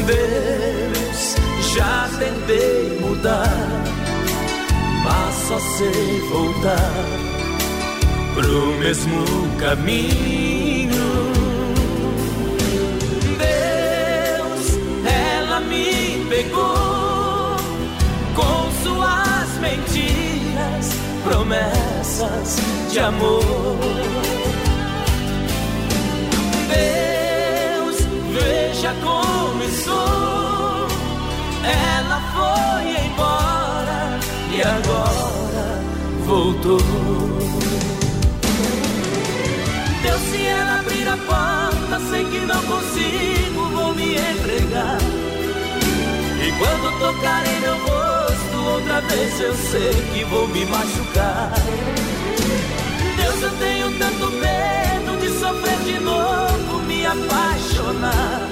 Deus, já tentei mudar, mas só sei voltar pro mesmo caminho. Deus, ela me pegou com suas mentiras, promessas de amor. Deus, veja como estou. Ela foi embora e agora voltou. Deus, se ela abrir a porta, sei que não consigo, vou me entregar. E quando tocar em meu rosto outra vez, eu sei que vou me machucar. Deus, eu tenho tanto medo de sofrer de novo, me apaixonar.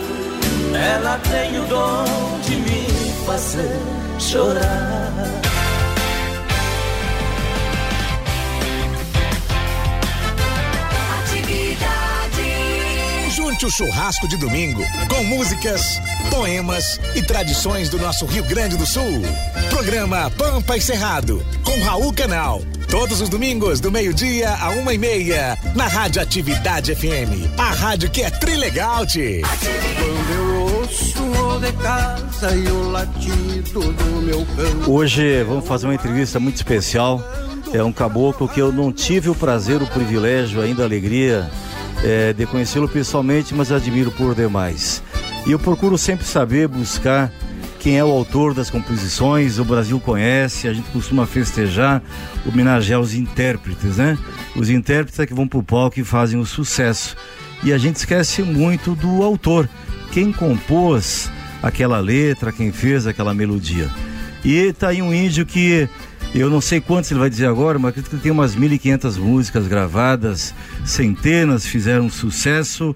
Ela tem o dom de me fazer chorar. Junte o churrasco de domingo com músicas, poemas e tradições do nosso Rio Grande do Sul. Programa Pampa e Cerrado com Raul Canal. Todos os domingos, do meio-dia a uma e meia, na Rádio Atividade FM. A rádio que é trilegal, -te. Quando eu ouço o de casa e o latido do meu cão. Hoje vamos fazer uma entrevista muito especial. É um caboclo que eu não tive o prazer, o privilégio, ainda a alegria é, de conhecê-lo pessoalmente, mas admiro por demais. E eu procuro sempre saber, buscar quem é o autor das composições, o Brasil conhece, a gente costuma festejar, homenagear os intérpretes, né? Os intérpretes é que vão pro palco e fazem o sucesso. E a gente esquece muito do autor, quem compôs aquela letra, quem fez aquela melodia. E tá aí um índio que eu não sei quantos ele vai dizer agora, mas acredito que tem umas 1.500 músicas gravadas, centenas fizeram sucesso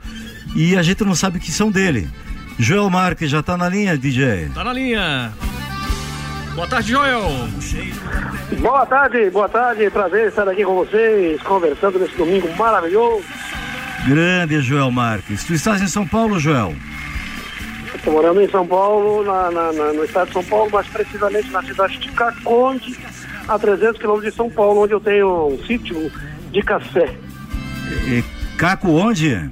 e a gente não sabe que são dele. Joel Marques já tá na linha, DJ? Tá na linha. Boa tarde, Joel. Boa tarde, boa tarde. Prazer estar aqui com vocês, conversando nesse domingo maravilhoso. Grande Joel Marques. Tu estás em São Paulo, Joel? Estou morando em São Paulo, na- na- na- no estado de São Paulo, mais precisamente na cidade de Caconde, a 300 quilômetros de São Paulo, onde eu tenho um sítio de café. E, Caco onde?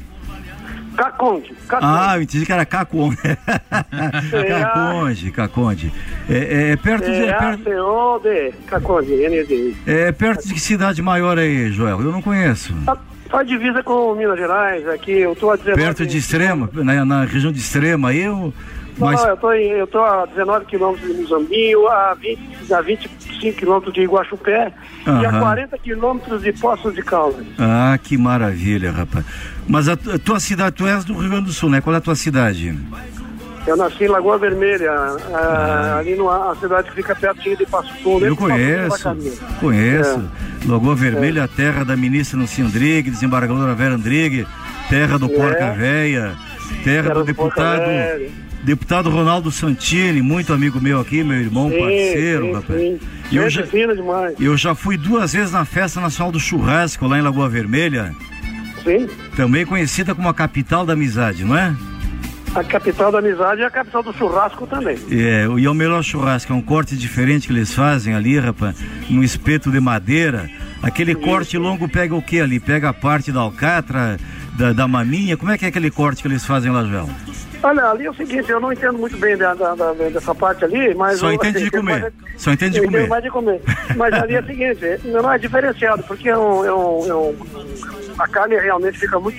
Caconde, Caconde. Ah, eu entendi que era Caco onde. Caconde, Caconde. É, é perto de. É É perto, Caconde, N-D. é perto de que cidade maior aí, Joel? Eu não conheço. Faz divisa com Minas Gerais, aqui eu estou a 19 Perto de Extrema, na, na região de Extrema aí, eu. Mas Não, eu tô, em- eu tô a 19 quilômetros de Muzambinho, a, 20, a 25 quilômetros de Iguaxupé e a Aham. 40 quilômetros de Poços de Caldas. Ah, que maravilha, rapaz. Mas a, a tua cidade, tu és do Rio Grande do Sul, né? Qual é a tua cidade? Eu nasci em Lagoa Vermelha, ah, ali numa a cidade que fica pertinho de Passo Fundo. Eu conheço, conheço. É. Lagoa Vermelha, a terra da ministra Nancy Andrighi, desembargadora Vera Andrighi, terra do É. Porca Véia, terra, Terra do, do deputado deputado Ronaldo Santini, muito amigo meu aqui, meu irmão, Sim, parceiro, sim, rapaz. sim. Eu já, eu já fui duas vezes na Festa Nacional do Churrasco, lá em Lagoa Vermelha. Sim. Também conhecida como a capital da amizade, não é? A capital da amizade e a capital do churrasco também. É, e é o melhor churrasco, é um corte diferente que eles fazem ali, rapaz, num espeto de madeira. Aquele corte longo pega o que ali? Pega a parte da alcatra, da, da maminha. Como é que é aquele corte que eles fazem lá, Joel? Olha, ali é o seguinte, eu não entendo muito bem da, da- da- dessa parte ali, mas... Só entende de entendo comer. mais- Só entende de comer. mais de comer. Mas ali é o seguinte, não é diferenciado, porque é um, é um- é um- a carne realmente fica muito,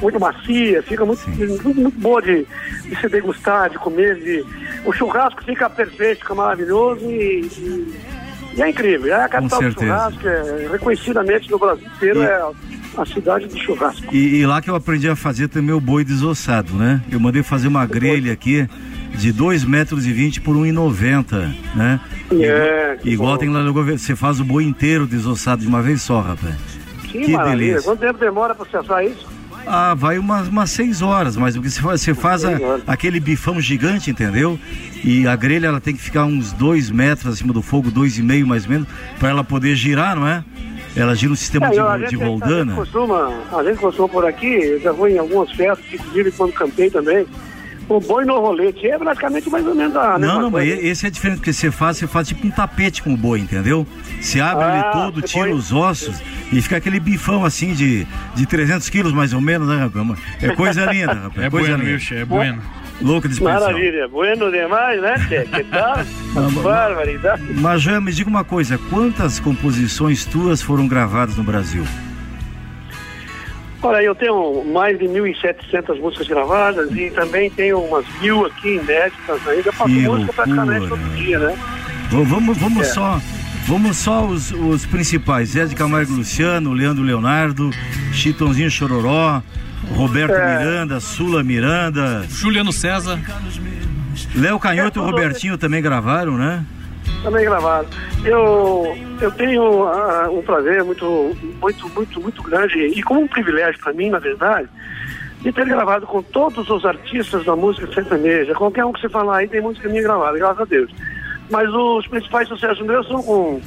muito macia, fica muito, muito, muito boa de, de se degustar, de comer. De, o churrasco fica perfeito, fica maravilhoso e, e- e é incrível. É a capital do churrasco, é, reconhecidamente no Brasil inteiro, é a, cidade do churrasco. E, e lá que eu aprendi a fazer também o boi desossado, né? Eu mandei fazer uma grelha aqui de 2 metros e 20 por 1,90, né? É, que Igual bom. tem lá no governo, você faz o boi inteiro desossado de uma vez só, rapaz. Que, Que maravilha. delícia. Quanto tempo demora para processar isso? Ah, vai umas, umas seis horas, mas porque você faz, você faz a- aquele bifão gigante, entendeu? E a grelha ela tem que ficar uns dois metros acima do fogo, dois e meio mais ou menos, para ela poder girar, não é? Ela gira no sistema É, de, eu- a de gente- A gente, Roldana. costuma, a gente costuma por aqui, eu já fui em algumas festas, inclusive quando cantei também, o boi no rolete. É praticamente mais ou menos a mesma Não, não, mas coisa. e- esse é diferente, porque você faz, você faz tipo um tapete com o boi, entendeu? Você abre Ah, ele todo, tira põe- os ossos e fica aquele bifão assim de, de 300 quilos mais ou menos, né, rapaz? É coisa linda, rapaz. É coisa bueno, linda. É bueno. Louca de expressão. Maravilha, bueno demais, né? Que tal? Barbaridade. Mas já me diga uma coisa, quantas composições tuas foram gravadas no Brasil? Olha, eu tenho mais de 1.700 músicas gravadas e também tenho umas mil aqui inéditas ainda. Eu faço Que música praticamente todo dia, né? Vamos, vamos É. só, vamos só os, os principais. Zé de Camargo Luciano, Leandro Leonardo, Chitãozinho Chororó, Roberto É. Miranda, Sula Miranda, Juliano César. Léo Canhoto e o Robertinho também gravaram, né? também gravado. Eu, eu tenho ah, um prazer muito, muito, muito, muito grande e como um privilégio para mim, na verdade, de ter gravado com todos os artistas da música sertaneja. Qualquer um que você falar aí tem música minha gravada, graças a Deus. Mas os principais sucessos meus são com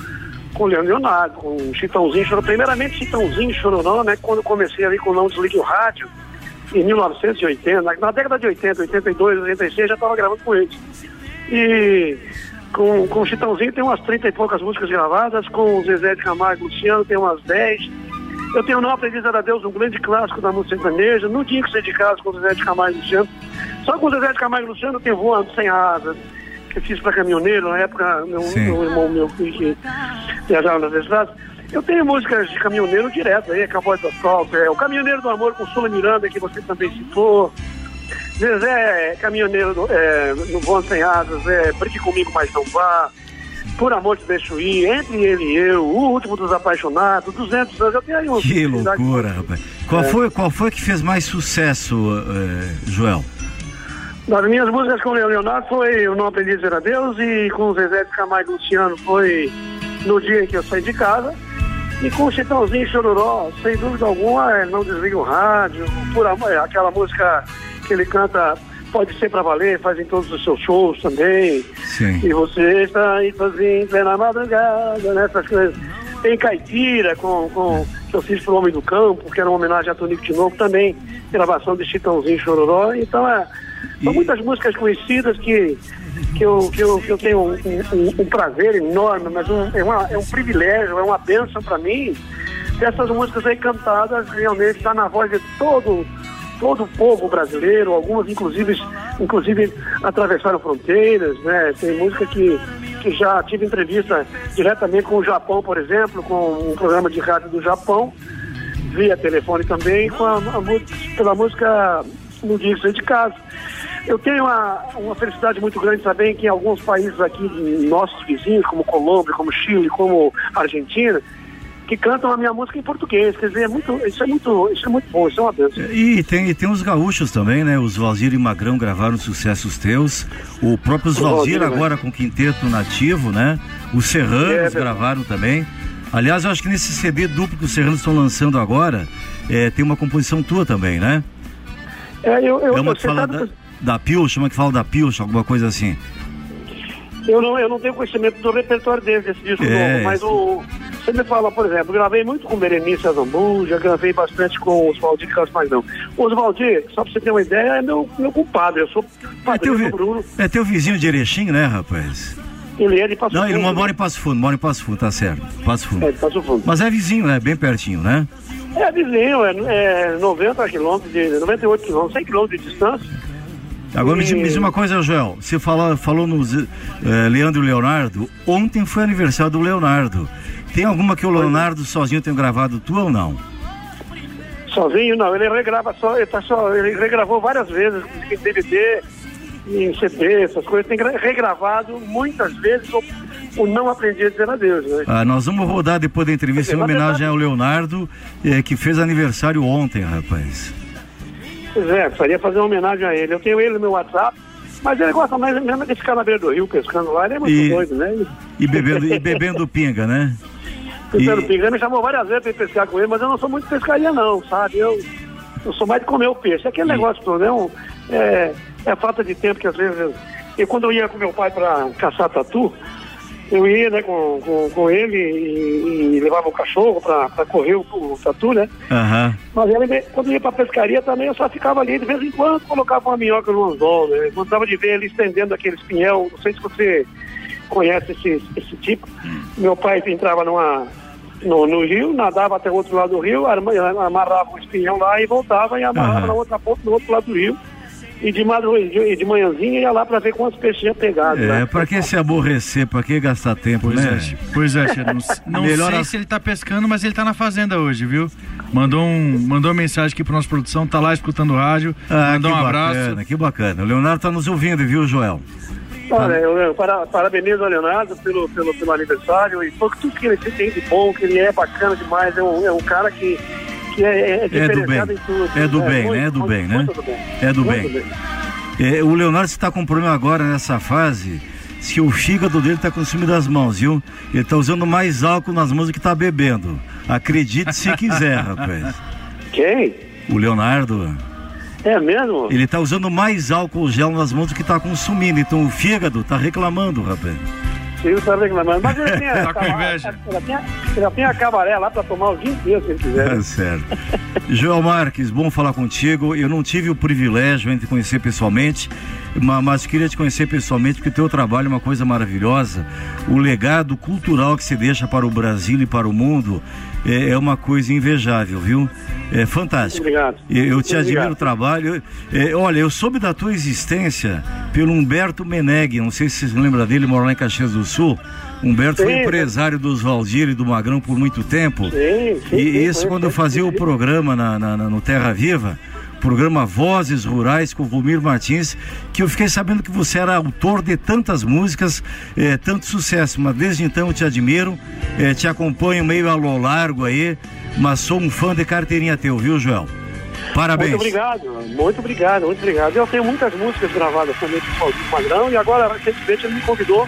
com o Leandro Leonardo, com o Chitãozinho Chororó. Primeiramente Chitãozinho Chororó, né? Quando comecei ali com o Não Desligue o Rádio, em 1980, na, década de 80, 82, 86, já estava gravando com eles. E com, com o Chitãozinho tem umas 30 e poucas músicas gravadas, com o Zezé de Camargo Luciano tem umas 10. Eu tenho Não Aprendiz a Deus, um grande clássico da música sertaneja, No Dia que Você de Casa com o Zezé de Camargo Luciano. Só com o Zezé de Camargo Luciano tenho Voando Sem Asas, eu fiz para caminhoneiro, na época meu, meu irmão meu que viajava nas estradas. Eu tenho músicas de caminhoneiro direto aí, Cowboy do Asfalto, é, o Caminhoneiro do Amor com Sula Miranda, que você também citou. Zezé, caminhoneiro do- é, no Voando Sem Asas, é, Brigue Comigo, mas não vá. Por Amor Te Deixo Ir, Entre Ele e Eu, O Último dos Apaixonados, 200 anos, eu tenho aí uns... Que loucura, rapaz. Qual, É. foi, qual foi que fez mais sucesso, eh, Joel? Das minhas músicas com o Leonardo foi O Não Aprendi a Dizer Adeus e com o Zezé de Camargo e Luciano foi No Dia em que Eu Saí de Casa. E com o Chitãozinho Chororó, sem dúvida alguma, é Não Desligue o Rádio, por é aquela música que ele canta Pode Ser Pra Valer, faz em todos os seus shows também. Sim. E você está aí sozinho, em plena madrugada, né? Essas coisas. Tem Caipira, com, com, que eu fiz pro Homem do Campo, que era uma homenagem a Tonico de Novo também, gravação de Chitãozinho Chororó. Então, é, são muitas músicas conhecidas que, que, eu, que, eu, que eu tenho um, um- um prazer enorme, mas um- é, uma- é um privilégio, é uma bênção para mim, dessas músicas aí cantadas realmente está na voz de todo todo o povo brasileiro, algumas inclusive, inclusive atravessaram fronteiras, né? Tem música que, que já tive entrevista diretamente com o Japão, por exemplo, com um programa de rádio do Japão, via telefone também, com a, a pela música No Dia que Saí de Casa. Eu tenho uma, uma felicidade muito grande também que em alguns países aqui, nossos vizinhos, como Colômbia, como Chile, como Argentina, que cantam a minha música em português. Quer dizer, é muito, isso, é muito, isso é muito bom, isso é uma bênção. E tem, e tem os gaúchos também, né? Os Valzir e Magrão gravaram sucessos teus. O próprio Valzir né? agora com quinteto nativo, né? Os É, Serranos verdade. gravaram também. Aliás, eu acho que nesse CD duplo que os Serranos estão lançando agora, é, tem uma composição tua também, né? É, eu, eu, é uma que fala sabe da, da Pilcha, uma que fala da Pilcha, alguma coisa assim. eu, não, eu não tenho conhecimento do repertório dele, desse disco É, novo, mas o, você me fala, por exemplo, gravei muito com Berenice Azambu, já gravei bastante com o Oswaldir Carlos Magrão. O Oswaldir, só pra você ter uma ideia, é meu, meu compadre, eu sou É teu, padrinho vi- do Bruno, é teu vizinho de Erechim, né, rapaz? ele é de Passo Não, ele Fundo. mora em Passo Fundo, mora em Passo Fundo, tá certo. Passo Fundo. É, de Passo Fundo. Mas é vizinho, né? Bem pertinho, né? É vizinho, é, é 90 quilômetros, de, 98 quilômetros, 100 quilômetros de distância. Agora me diz, E- me diz uma coisa, Joel. Você fala, falou no eh, Leandro e Leonardo. Ontem foi aniversário do Leonardo. Tem alguma que o Leonardo sozinho tenha gravado tua ou não? Sozinho, não, ele regrava só, ele, tá só, ele regravou várias vezes, em DVD, em CD, essas coisas, tem gra- regravado muitas vezes o, o Não Aprendi a Dizer Adeus, né? Ah, nós vamos rodar depois da entrevista em é homenagem ao Leonardo, eh, que fez aniversário ontem, rapaz. Pois é, precisaria fazer uma homenagem a ele. Eu tenho ele no meu WhatsApp, mas ele gosta mais mesmo de ficar na beira do rio pescando lá, ele é muito E- doido, né? E bebendo, e bebendo pinga, né? Pedro Pinga ele me chamou várias vezes para ir pescar com ele, mas eu não sou muito de pescaria não, sabe? Eu, eu sou mais de comer o peixe. Aquele negócio todo, é, um, é, é falta de tempo que às vezes... Eu, e quando eu ia com meu pai para caçar tatu, eu ia né, com, com, com ele e, e levava o cachorro para correr o, o tatu, né? Aham. Mas ele, quando ia pra pescaria também, eu só ficava ali, de vez em quando colocava uma minhoca no anzol, né? Gostava de ver ele estendendo aquele espinhel, não sei se você conhece esse, esse tipo. Meu pai entrava numa, no, no rio, nadava até o outro lado do rio, amarrava o espinhão lá e voltava e amarrava Aham. na outra ponta, no outro lado do rio. E de, madru- e de manhãzinha ia lá pra ver quantos peixes tinha pegado. É, né? pra que se aborrecer? Pra que gastar tempo, Pois né? é. Pois é, Chico. Não, não Melhor sei a- se ele tá pescando, mas ele tá na fazenda hoje, viu? Mandou, um, mandou uma mensagem aqui pra nossa produção, tá lá escutando o rádio. Ah, mandou que um abraço. bacana, que bacana. O Leonardo tá nos ouvindo, viu, Joel? Olha, eu, eu para, parabenizo ao Leonardo pelo, pelo, pelo aniversário e por tudo que ele tem de bom, que ele é bacana demais, é um, é um cara que, é, é É do bem. em tudo. É do bem, muito, né? É do bem, né? bem. É do bem. É, o Leonardo está com um problema agora nessa fase, se o fígado dele está consumindo as mãos, viu? Ele está usando mais álcool nas mãos do que está bebendo. Acredite se quiser, rapaz. Quem? O Leonardo, É mesmo? ele está usando mais álcool gel nas mãos do que está consumindo. Então o fígado está reclamando, rapaz. Sim, tá reclamando. Mas ele tem, a, Tá com inveja. tem a cabaré lá pra tomar o dia inteiro, se ele quiser. Tá certo. Joel Marques, bom falar contigo. Eu não tive o privilégio de te conhecer pessoalmente, ma- mas queria te conhecer pessoalmente porque o teu trabalho é uma coisa maravilhosa. O legado cultural que você deixa para o Brasil e para o mundo é, é uma coisa invejável, viu? É fantástico. Obrigado. Eu, eu te Obrigado. admiro o trabalho. É, olha, eu soube da tua existência pelo Humberto Meneghi, não sei se você lembra dele, mora lá em Caxias do Sul. Humberto foi Sim, empresário dos Valdir e do Magrão por muito tempo. Sim, sim, E foi- quando eu foi- fazia o programa na, na- na- no Terra Viva, programa Vozes Rurais com Vomir Martins, que eu fiquei sabendo que você era autor de tantas músicas, eh, tanto sucesso, mas desde então eu te admiro, eh, te acompanho meio a lo largo aí, mas sou um fã de carteirinha teu, viu, Joel? Parabéns. Muito obrigado, muito obrigado, muito obrigado. Eu tenho muitas músicas gravadas também com o Valdir Magrão e agora, recentemente, ele me convidou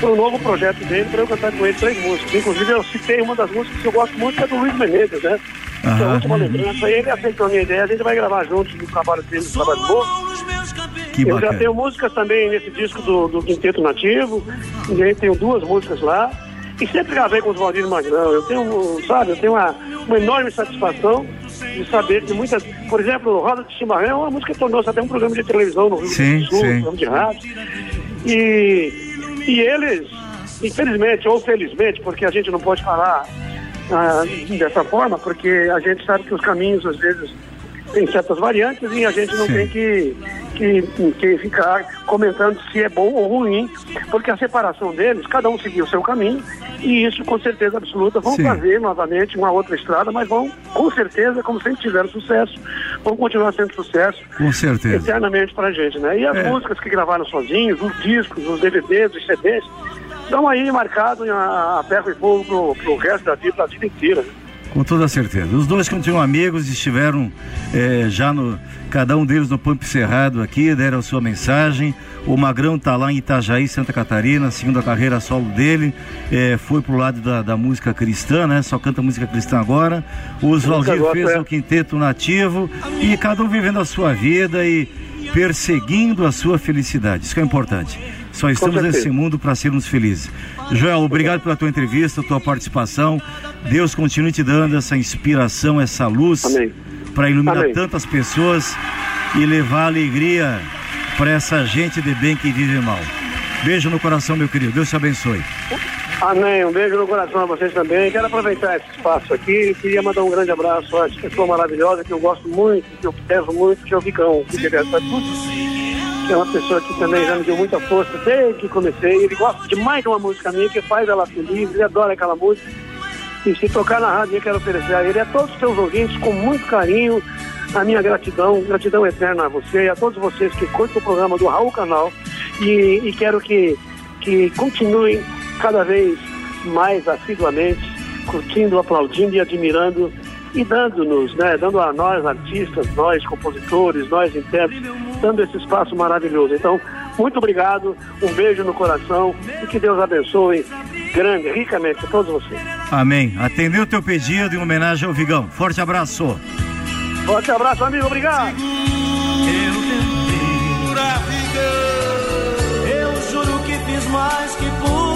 para um novo projeto dele para eu cantar com ele três músicas. Inclusive, eu citei uma das músicas que eu gosto muito, que é do Luiz Menezes, né? Que é a última lembrança. Ele aceitou a minha ideia, a gente vai gravar juntos no trabalho dele, no trabalho novo. Que eu bacana. já tenho músicas também nesse disco do, do Quinteto Nativo, e aí tenho duas músicas lá. E sempre gravei com os Valdir Magrão. Eu tenho, sabe, eu tenho uma, uma enorme satisfação de saber que muitas. Por exemplo, Roda de Chimarrão é uma música que tornou-se até um programa de televisão no Rio Sim, do Sul, sim. um programa de rádio. E, e eles, infelizmente ou felizmente, porque a gente não pode falar ah, dessa forma, porque a gente sabe que os caminhos, às vezes, têm certas variantes e a gente não Sim. tem que, que, que ficar comentando se é bom ou ruim, porque a separação deles, cada um seguiu o seu caminho, e isso com certeza absoluta vão Sim. fazer novamente uma outra estrada, mas vão, com certeza, como sempre tiveram sucesso, vão continuar sendo sucesso Com certeza. eternamente pra gente, né? E as É. músicas que gravaram sozinhos, os discos, os DVDs, os CDs, estão aí marcados a, a ferro e fogo pro, pro resto da vida, da vida inteira. né? Com toda certeza. Os dois continuam amigos, estiveram eh, já no. Cada um deles no Pampo Cerrado aqui, deram a sua mensagem. O Magrão está lá em Itajaí, Santa Catarina, seguindo a carreira solo dele. eh, foi pro lado da, da música cristã, né? Só canta música cristã agora. O Oswaldir fez é. o quinteto nativo e cada um vivendo a sua vida e perseguindo a sua felicidade. Isso que é importante. Só estamos nesse mundo para sermos felizes. Joel, obrigado pela tua entrevista, tua participação. Deus continue te dando essa inspiração, essa luz para iluminar Amém. tantas pessoas e levar alegria para essa gente de bem que vive mal. Beijo no coração, meu querido. Deus te abençoe. Amém. Um beijo no coração a vocês também. Quero aproveitar esse espaço aqui. Queria mandar um grande abraço a essa pessoa maravilhosa que eu gosto muito, que eu prezo muito, que é o Vicão, que essa que é uma pessoa que também já me deu muita força desde que comecei. Ele gosta demais de uma música minha, que faz ela feliz, ele adora aquela música. E se tocar na rádio, eu quero oferecer a ele a todos os seus ouvintes, com muito carinho, a minha gratidão, gratidão eterna a você e a todos vocês que curtem o programa do Raul Canal. E, e quero que, que continuem cada vez mais assiduamente, curtindo, aplaudindo e admirando e dando-nos, né, dando a nós artistas, nós compositores, nós intérpretes, dando esse espaço maravilhoso. Então, muito obrigado, um beijo no coração e que Deus abençoe grande, ricamente a todos vocês. Amém. Atendeu o teu pedido em homenagem ao Vigão. Forte abraço. Forte abraço, amigo, obrigado. Eu juro que fiz mais que pude,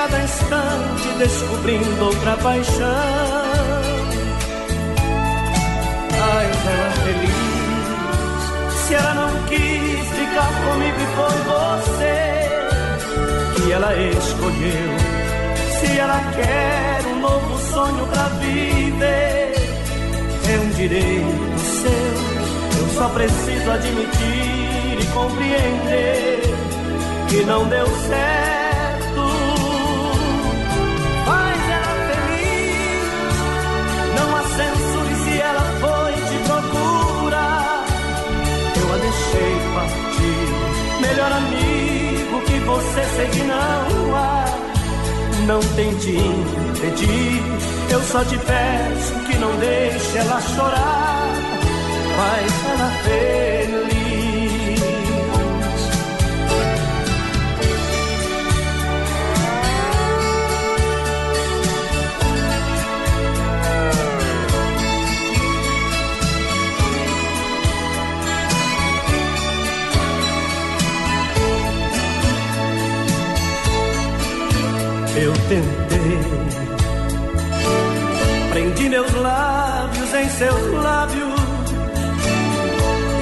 cada instante descobrindo outra paixão. Ai, ela feliz, se ela não quis ficar comigo e foi você que ela escolheu. Se ela quer um novo sonho pra viver, é um direito seu. Eu só preciso admitir e compreender que não deu certo. Melhor amigo que você sei que não há. Não tente impedir, eu só te peço que não deixe ela chorar. Faz ela feliz. Prendi meus lábios em seus lábios.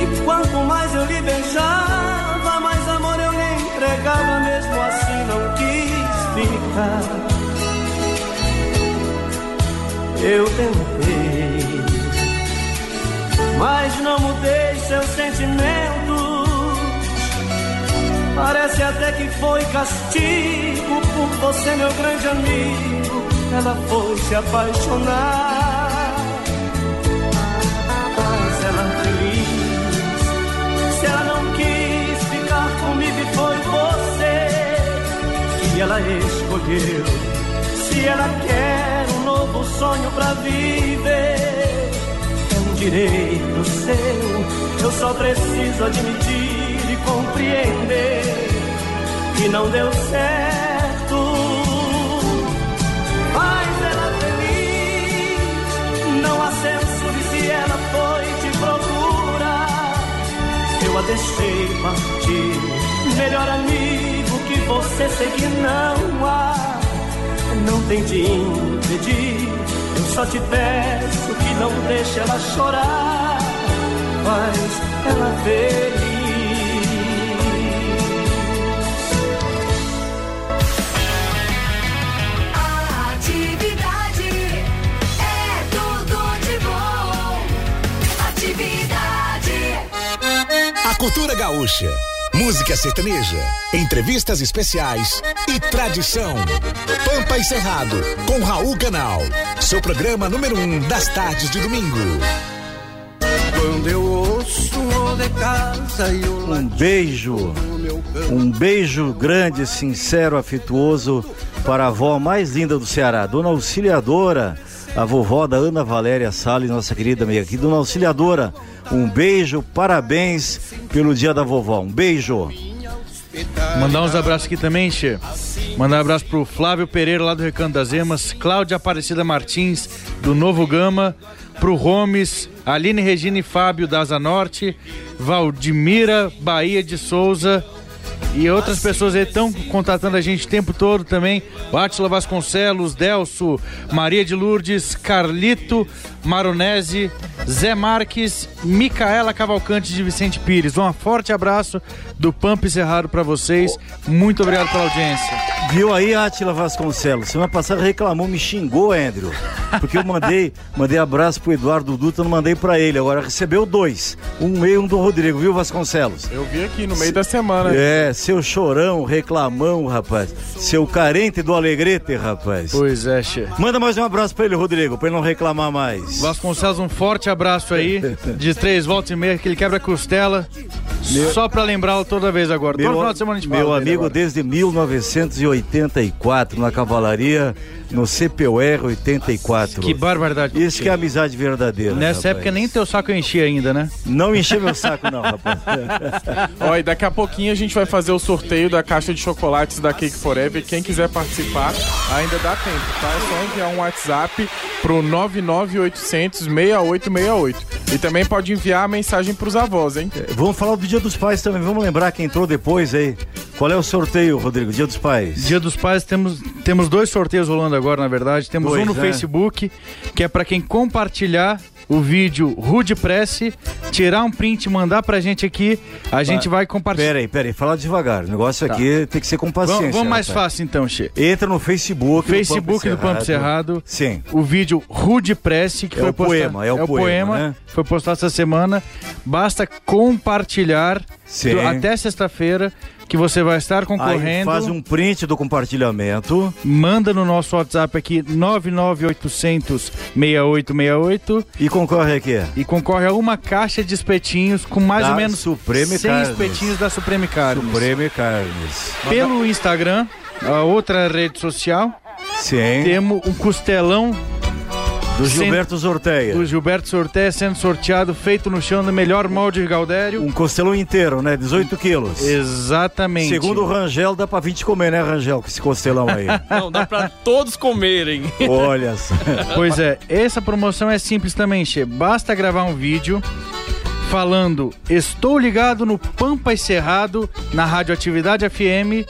E quanto mais eu lhe beijava, mais amor eu lhe entregava. Mesmo assim, não quis ficar. Eu tentei, mas não mudei seus sentimentos. Parece até que foi castigo por você, meu grande amigo. Ela foi se apaixonar. Mas ela feliz. Se ela não quis ficar comigo, e foi você que ela escolheu. Se ela quer um novo sonho pra viver, é um direito seu. Eu só preciso admitir e compreender que não deu certo. Ela foi te procurar, eu a deixei partir. Melhor amigo que você sei que não há. Não tente impedir, eu só te peço que não deixe ela chorar. Faz ela feliz. Cultura gaúcha, música sertaneja, entrevistas especiais e tradição. Pampa e Cerrado, com Raul Canal. Seu programa número um das tardes de domingo. Quando eu ouço o de casa e o Um beijo, um beijo grande, sincero, afetuoso para a avó mais linda do Ceará, Dona Auxiliadora, a vovó da Ana Valéria Salles, nossa querida amiga aqui. Dona Auxiliadora, um beijo, parabéns pelo dia da vovó. Um beijo. Mandar uns abraços aqui também, Che. Mandar um abraço pro Flávio Pereira, lá do Recanto das Emas, Cláudia Aparecida Martins, do Novo Gama, pro Gomes, Aline Regina e Fábio da Asa Norte, Valdimira Bahia de Souza e outras pessoas aí estão contatando a gente o tempo todo também. O Vasconcelos, Delso, Maria de Lourdes, Carlito Maronese, Zé Marques, Micaela Cavalcante de Vicente Pires. Um forte abraço do Pampa Cerrado para vocês. Muito obrigado pela audiência. Viu aí, Atila Vasconcelos? Semana passada reclamou, me xingou, Andrew. Porque eu mandei, mandei abraço pro Eduardo Dutra, não mandei pra ele. Agora recebeu dois. Um meio e um do Rodrigo, viu, Vasconcelos? Eu vi aqui no meio da semana. É, seu chorão, reclamão, rapaz. Seu carente do alegrete, rapaz. Pois é, che. Manda mais um abraço pra ele, Rodrigo, pra ele não reclamar mais. Vasconcelos, um forte abraço aí. De três voltas e meia, que ele quebra costela. Só pra lembrá-lo toda vez agora. Todo final de semana a gente meu amigo desde 1984 na cavalaria no CPUR 84. Que barbaridade. Isso que é amizade verdadeira. Nessa rapaz. época nem teu saco eu enchia ainda, né? Não encheu meu saco não, rapaz. E daqui a pouquinho a gente vai fazer o sorteio da caixa de chocolates da Cake Forever. Quem quiser participar, ainda dá tempo, tá? É só enviar um WhatsApp pro 99800 6868. E também pode enviar a mensagem pros avós, hein? Vamos falar do Dia dos Pais também. Vamos lembrar quem entrou depois aí. Qual é o sorteio, Rodrigo? Dia dos Pais. Dia dos Pais temos, temos dois sorteios rolando agora, na verdade. Temos Dois, um no né? Facebook, que é pra quem compartilhar o vídeo Rude Press, tirar um print e mandar pra gente aqui. A gente vai compartilhar. Pera aí, pera aí. Fala devagar. O negócio Tá. aqui tem que ser com paciência. Vamos, vamos mais rapaz. fácil então, Che. Entra no Facebook. Facebook do Pampo Cerrado. Sim. O vídeo Rude Press, que É foi o postado. poema, é o poema, né? Foi postado essa semana. Basta compartilhar do- até sexta-feira que você vai estar Aí concorrendo. faz um print do compartilhamento. Manda no nosso WhatsApp aqui 99800 6868 e concorre aqui. E concorre a uma caixa de espetinhos com mais Da ou menos Supreme 100 Carnes. espetinhos da Supreme Carnes. Supreme Carnes. Pelo Instagram, a outra rede social, Sim. temos um costelão Do Gilberto Sorteia. do Gilberto Sorteia sendo sorteado, feito no chão do melhor molde de Galdério. Um costelão inteiro, né? 18 quilos. Exatamente. Segundo o Rangel, dá pra 20 comer, né, Rangel? Com esse costelão aí. Não, dá pra todos comerem. Olha só. Pois é, essa promoção é simples também, Che. Basta gravar um vídeo falando Estou ligado no Pampa e Cerrado, na Radioatividade FM,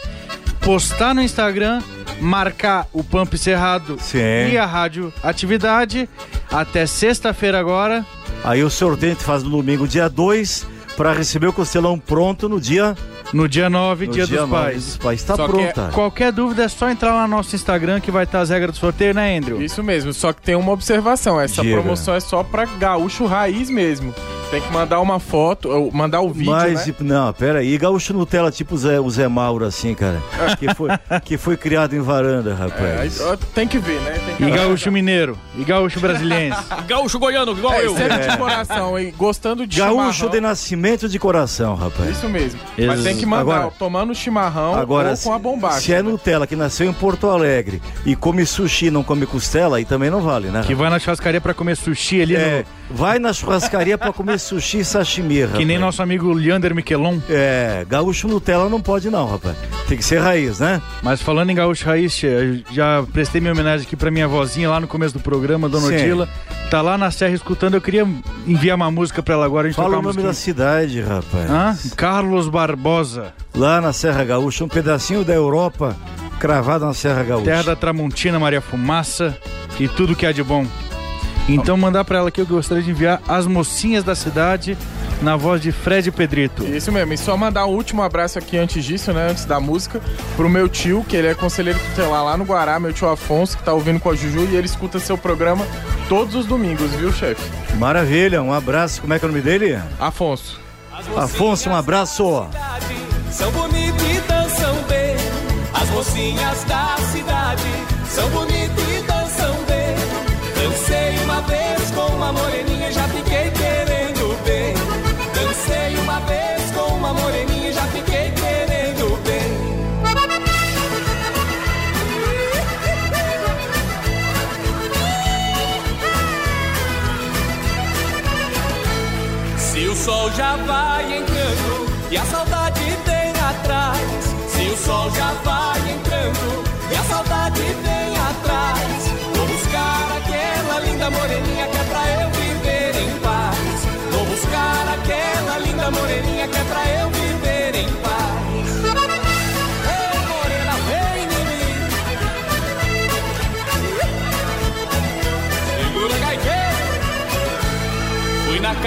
postar no Instagram, marcar o Pampa e Cerrado Sim. e a Rádio Atividade até sexta-feira agora. Aí o sorteio faz no domingo, dia 2, pra receber o costelão pronto no dia... No dia 9, No dia, dia dos 9 pais. dos pais. Tá Só que pronta. Qualquer dúvida é só entrar lá no nosso Instagram que vai estar as regras do sorteio, né, Andrew? Isso mesmo, só que tem uma observação. Essa Diga. promoção é só pra gaúcho raiz mesmo. Tem que mandar uma foto, mandar o vídeo, Mas, né? não, pera aí. Gaúcho Nutella, tipo o Zé, o Zé Mauro, assim, cara. Que foi, que foi criado em varanda, É, aí, rapaz. ó, tem que ver, né? Tem que E gaúcho mineiro, e gaúcho brasiliense. Gaúcho goiano, igual É, eu. sempre de coração, hein? Gostando de Gaúcho chimarrão. de nascimento de coração, rapaz. Isso mesmo. Mas Ex- tem que mandar Agora- tomando chimarrão Agora, ou com a bombacha. se é Nutella que nasceu em Porto Alegre e come sushi e não come costela, aí também não vale, né? Que vai na churrascaria pra comer sushi ali É, vai na churrascaria pra comer sushi e sashimi, rapaz. Que nem nosso amigo Leander Miquelon. É, gaúcho Nutella não pode não, rapaz. Tem que ser raiz, né? Mas falando em gaúcho raiz, já prestei minha homenagem aqui pra minha vozinha lá no começo do programa, Dona Sim. Odila. Tá lá na serra escutando, eu queria enviar uma música pra ela agora. A gente Fala o nome da cidade, rapaz. Hã? Carlos Barbosa. Lá na Serra Gaúcha, um pedacinho da Europa cravado na Serra Gaúcha. Terra da Tramontina, Maria Fumaça e tudo que há de bom. Então mandar pra ela aqui eu gostaria de enviar As Mocinhas da Cidade na voz de Fred Pedrito. Isso mesmo, e só mandar um último abraço aqui antes disso, né? Antes da música, pro meu tio, que ele é conselheiro tutelar lá no Guará, meu tio Afonso, que tá ouvindo com a Juju, e ele escuta seu programa todos os domingos, viu, chefe? Maravilha, um abraço. Como é que é o nome dele? Afonso. Afonso, um abraço. São bonitas e dançam bem. As mocinhas da cidade são bonitas. Dancei uma vez com uma moreninha e já fiquei querendo bem. Dancei uma vez com uma moreninha e já fiquei querendo bem. Se o sol já vai entrando e a saudade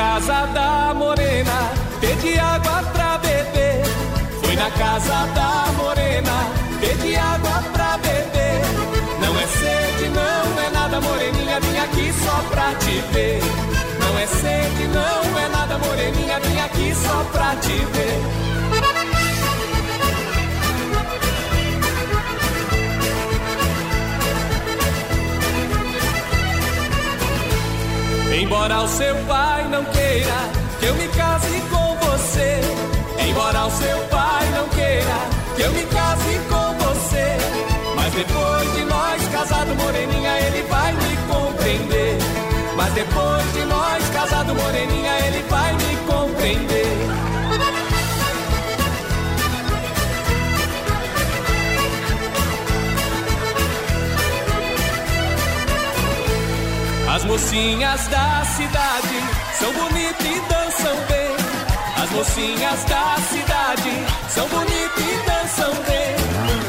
casa da morena, pedi água pra beber. Fui na casa da morena, pedi água pra beber. Não é sede, não é nada, moreninha, vim aqui só pra te ver. Não é sede, não é nada, moreninha, vim aqui só pra te ver. Embora o seu pai não queira que eu me case com você. Embora o seu pai não queira que eu me case com você. Mas depois de nós casado, moreninha, ele vai me compreender. Mas depois de nós casado, moreninha, ele vai me compreender. Mocinhas da cidade são bonitas e dançam bem. As mocinhas da cidade são bonitas e dançam bem.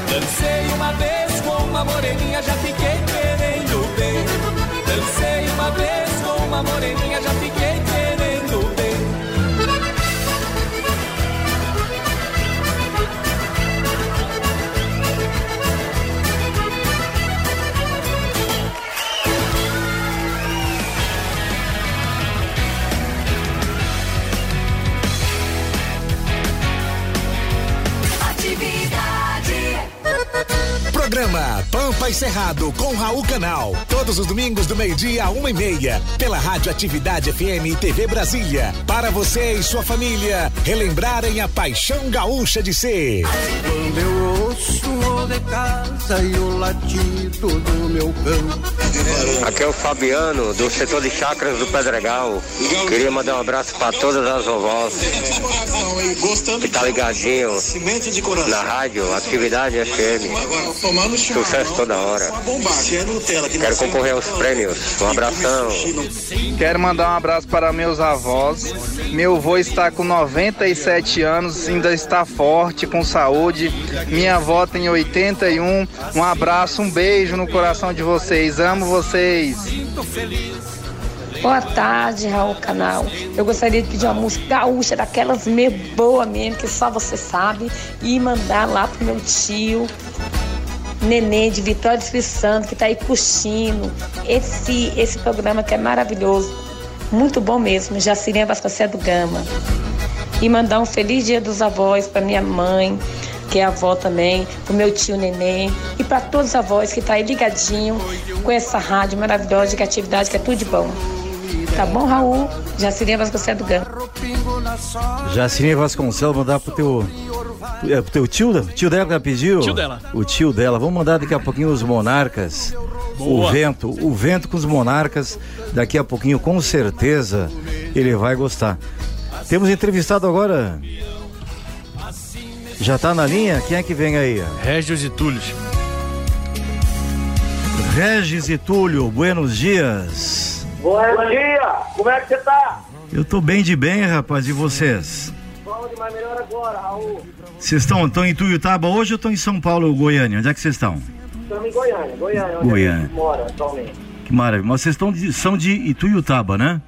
Dancei uma vez com uma moreninha, já fiquei querendo bem. Dancei uma vez com uma moreninha, já fiquei Programa Pampa e Cerrado com Raul Canal. Todos os domingos do meio-dia a uma e meia. Pela Rádio Atividade FM e TV Brasília. Para você e sua família relembrarem a paixão gaúcha de ser. Quando eu ouço o de casa e o latido do meu cão. Aqui é o Fabiano, do setor de chacras do Pedregal. Queria mandar um abraço para todas as vovós que tá ligadinho na rádio Atividade FM. Sucesso toda hora. Quero concorrer aos prêmios. Um abração. Quero mandar um abraço para meus avós. Meu avô está com 97 anos, ainda está forte, com saúde. Minha avó tem 81. Um abraço, um beijo no coração de vocês. Amo vocês. Boa tarde, Raul Canal. Eu gostaria de pedir uma música gaúcha, daquelas meio boa mesmo, que só você sabe, e mandar lá pro meu tio, Nenê de Vitória do Espírito Santo, que tá aí curtindo esse, esse programa que é maravilhoso. Muito bom mesmo, Jacirinha Vasconcelos do Gama. E mandar um feliz dia dos avós para minha mãe, que é avó também, pro meu tio Nenê e para todos os avós que tá aí ligadinho com essa rádio maravilhosa de atividade que é tudo de bom. Tá bom, Raul? Jacirinha Vasconcelos do Gama. Jacirinha Vasconcelos, mandar pro teu. É, pro teu tio, tio dela que ela pediu? Tio dela. O tio dela. Vamos mandar daqui a pouquinho os monarcas. O vento, o vento com os monarcas. Daqui a pouquinho, com certeza, ele vai gostar. Temos entrevistado agora. Já tá na linha? Quem é que vem aí? Regis e Túlio. Regis e Túlio, buenos dias. Bom dia, como é que você tá? Eu tô bem de bem, rapaz, e vocês? Bom demais, melhor agora, Raul. Vocês estão, estão em Tuiutaba hoje ou estão em São Paulo ou Goiânia? Onde é que vocês estão? Estamos em Goiânia, Goiânia, onde Goiânia. a gente mora atualmente. Que maravilha. Mas vocês estão de- são de Ituiutaba, né?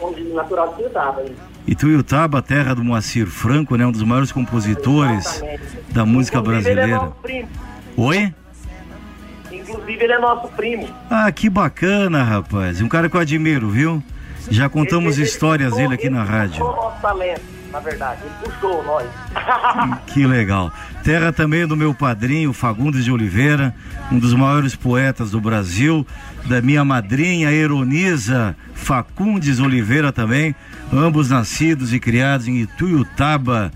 Onde natural de Tuiutaba, hein? Ituiutaba, terra do Moacir Franco, né? Um dos maiores compositores da música ele é brasileira. nosso primo. Oi? Inclusive, ele é nosso primo. Ah, que bacana, rapaz. Um cara que eu admiro, viu? Já contamos histórias dele aqui na rádio. O nosso talento, na verdade. Ele puxou nós. Que legal. Terra também do meu padrinho, Fagundes de Oliveira, um dos maiores poetas do Brasil, da minha madrinha Eroniza Facundes Oliveira também, ambos nascidos e criados em Ituiutaba,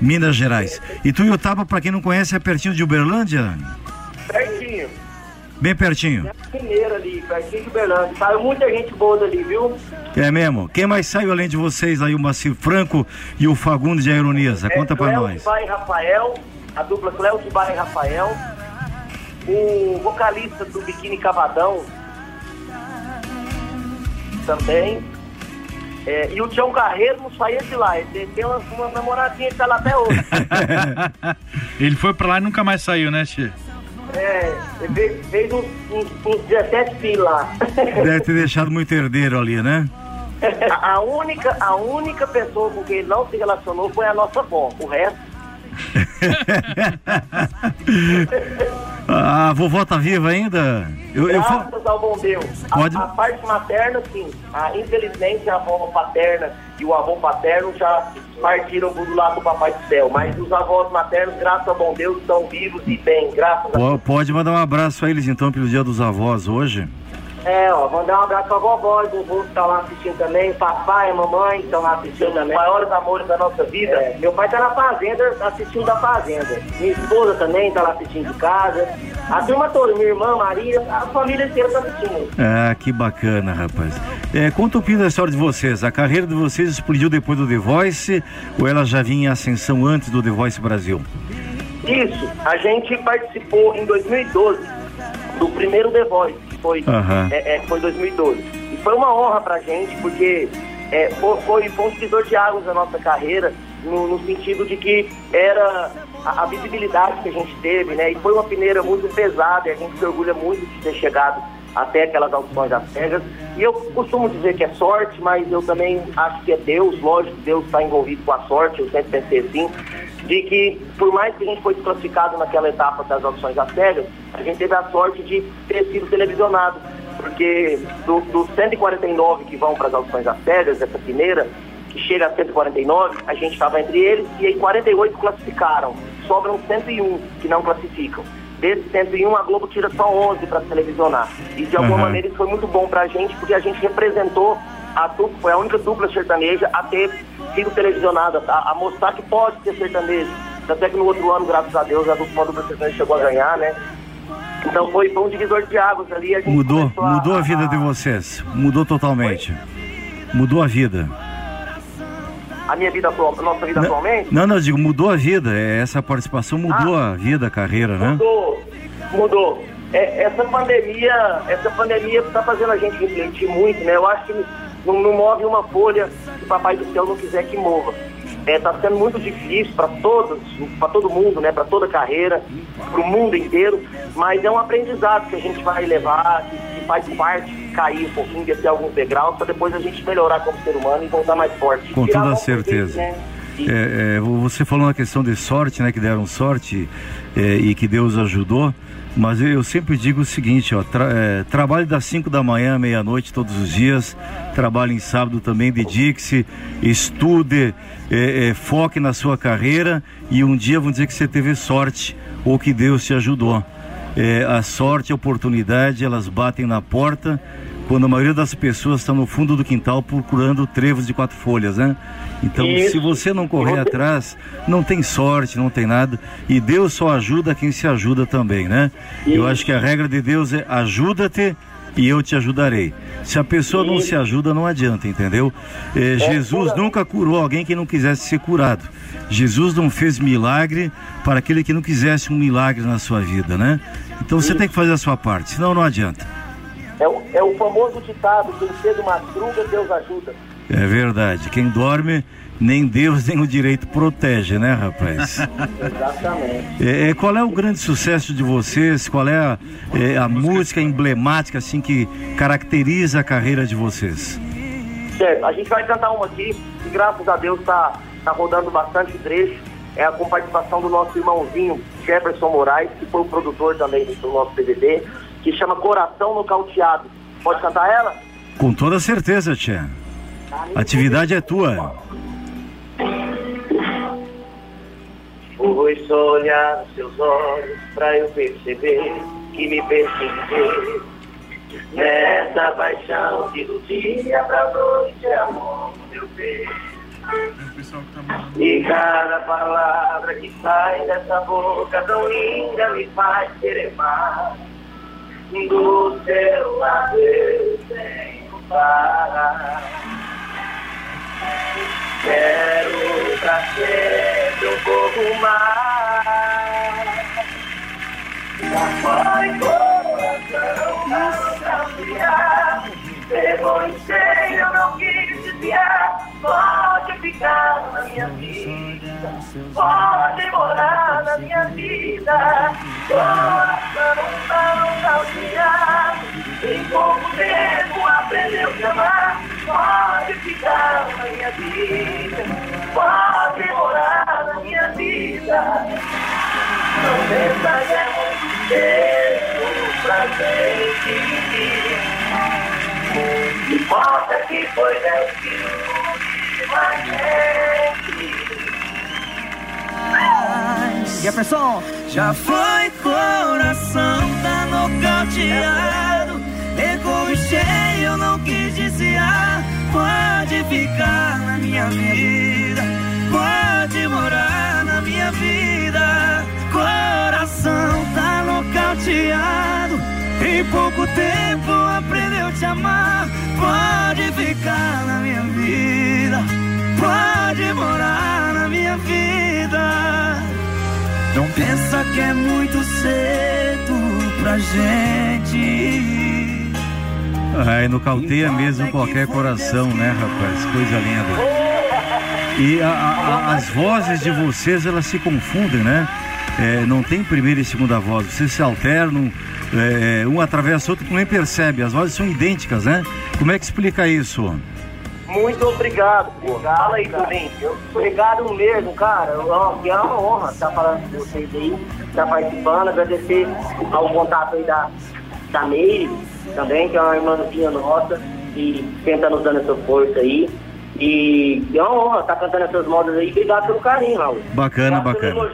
Minas Gerais. Ituiutaba, para quem não conhece, é pertinho de Uberlândia? Pertinho. Bem pertinho. Mineiro ali, pertinho de Uberlândia. Saiu muita gente boa dali, viu? É mesmo? Quem mais saiu além de vocês aí, o Macir Franco e o Fagundes de Eroniza? Conta pra Cléo nós. E Rafael, a dupla Cléo Tibar e Rafael. O vocalista do Biquíni Cavadão também. É, e o Tião Carreiro não saía de lá. Ele tem umas, umas namoradinhas que tá lá até hoje. Ele foi pra lá e nunca mais saiu, né, Tia? É, ele fez, fez uns, uns, uns 17 filhos lá. Deve ter deixado muito herdeiro ali, né? a, a única, a única pessoa com quem ele não se relacionou foi a nossa avó. O resto, A vovó tá viva ainda? Eu, eu fa- graças ao bom Deus. A- Pode- A, parte materna, sim. A, infelizmente, a avó paterna e o avô paterno já partiram do lado do Papai do Céu. Mas os avós maternos, graças ao bom Deus, estão vivos e bem. Graças a Po- Pode mandar um abraço a eles então pelo dia dos avós hoje. É, ó, mandar um abraço pra vovó e vovô que tá lá assistindo também, papai e mamãe estão lá assistindo também. Maiores amores da nossa vida. Meu pai tá na fazenda, tá assistindo da fazenda. Minha esposa também tá lá assistindo de casa. A turma toda, minha irmã, Maria, a família inteira tá assistindo. Ah, que bacana, rapaz. É, conta um pouquinho da história de vocês. A carreira de vocês explodiu depois do The Voice ou ela já vinha em ascensão antes do The Voice Brasil? Isso, a gente participou em 2012 do primeiro The Voice, foi, Aham. é, é, foi 2012. E foi uma honra pra gente, porque é, foi, foi, foi um divisor de águas na nossa carreira, no, no sentido de que era a, a visibilidade que a gente teve, né? E foi uma peneira muito pesada, e a gente se orgulha muito de ter chegado até aquelas audições das cegas. E eu costumo dizer que é sorte, mas eu também acho que é Deus, lógico, Deus está envolvido com a sorte, eu sempre pensei assim, de que por mais que a gente foi desclassificado naquela etapa das audições das cegas, a gente teve a sorte de ter sido televisionado. Porque do- dos 149 que vão para as audições das cegas, essa primeira, que chega a 149, a gente estava entre eles, e aí 48 classificaram. Sobram 101 que não classificam. Desses 101, a Globo tira só 11 para televisionar. E de alguma Aham. maneira isso foi muito bom pra gente, porque a gente representou a dupla, foi a única dupla sertaneja a ter sido televisionada, a, a mostrar que pode ser sertanejo. Até que no outro ano, graças a Deus, a dupla, a dupla sertaneja chegou a ganhar, né? Então foi, foi um divisor de águas ali. A Mudou, começou mudou a vida de vocês. Mudou totalmente. Mudou a vida. A minha vida atual, a nossa vida atualmente. Não, não, eu digo, mudou a vida. É, Essa participação mudou a vida, a carreira, né? Mudou, mudou. É, essa pandemia, essa pandemia está fazendo a gente refletir muito, né? Eu acho que não, não move uma folha se o Papai do Céu não quiser que mova. Está sendo muito difícil para todos, para todo mundo, né? Para toda a carreira, para o mundo inteiro. Mas é um aprendizado que a gente vai levar, que, que faz parte cair um pouquinho, descer alguns degraus, para depois a gente melhorar como ser humano e voltar mais forte. Com toda certeza. né? É, é, você falou na questão de sorte, né? Que deram sorte é, e que Deus ajudou. Mas eu, eu sempre digo o seguinte, ó, tra, é, trabalhe das 5 da manhã à meia-noite todos os dias, trabalhe em sábado também, dedique-se, estude, é, é, foque na sua carreira e um dia vão dizer que você teve sorte ou que Deus te ajudou. É, a sorte e a oportunidade, elas batem na porta quando a maioria das pessoas está no fundo do quintal procurando trevos de quatro folhas, né? Então, Isso. se você não correr atrás, não tem sorte, não tem nada. E Deus só ajuda quem se ajuda também, né? Eu acho que a regra de Deus é ajuda-te e eu te ajudarei. Se a pessoa não se ajuda, não adianta, entendeu? Eh, Jesus nunca curou alguém que não quisesse ser curado. Jesus não fez milagre para aquele que não quisesse um milagre na sua vida, né? Então você tem que fazer a sua parte, senão não adianta. É o, é o famoso ditado, quem cedo madruga, Deus ajuda. É verdade. Quem dorme, nem Deus nem o direito protege, né, rapaz? Exatamente. É, é, qual é o grande sucesso de vocês? Qual é a, é, a música emblemática assim que caracteriza a carreira de vocês? Certo, a gente vai cantar uma aqui, que graças a Deus tá, tá rodando bastante trecho. É a participação do nosso irmãozinho Jefferson Moraes, que foi o produtor também do nosso DVD, que chama Coração Nocauteado. Pode cantar ela? Com toda certeza, Tia. A atividade é tua. Foi só olhar seus olhos pra eu perceber que me pertencer. Nessa paixão que do dia pra noite é amor meu peito. E cada palavra que sai dessa boca tão linda me faz querer mais. Do seu lado eu tenho parar. Quero pra sempre um pouco mais. Já foi coração, não cambiar. Em cheio, eu não quis desviar. Pode ficar na minha vida, pode morar na minha vida. Coração não cambiar. Em pouco tempo aprendeu a amar. Pode ficar na minha vida, pode morar na minha vida. Não pensa que muito tempo pra gente. Importa que foi a gente. Jefferson. Já foi coração, tá nocauteado. Pegou em cheio, não quis desviar. Pode ficar na minha vida, pode morar na minha vida. Coração tá nocauteado. Em pouco tempo aprendeu a te amar. Pode ficar na minha vida, pode morar na minha vida. Não pensa que é muito cedo pra gente. Aí no cauteia mesmo qualquer coração, né, rapaz? Coisa linda. E a- a- as vozes de vocês, elas se confundem, né? É, não tem primeira e segunda voz, vocês se alternam, é, um atravessa o outro, nem percebe, as vozes são idênticas, né? Como é que explica isso? Muito obrigado, pô. Fala aí, Turim. Obrigado mesmo, cara. Que é uma honra estar falando com vocês aí, estar participando. Agradecer ao contato aí da, da Meire também, que é uma irmãzinha nossa, e tenta nos dando essa força aí. E é uma honra estar cantando essas modas aí. Obrigado pelo carinho, Raul. Bacana, Obrigado bacana.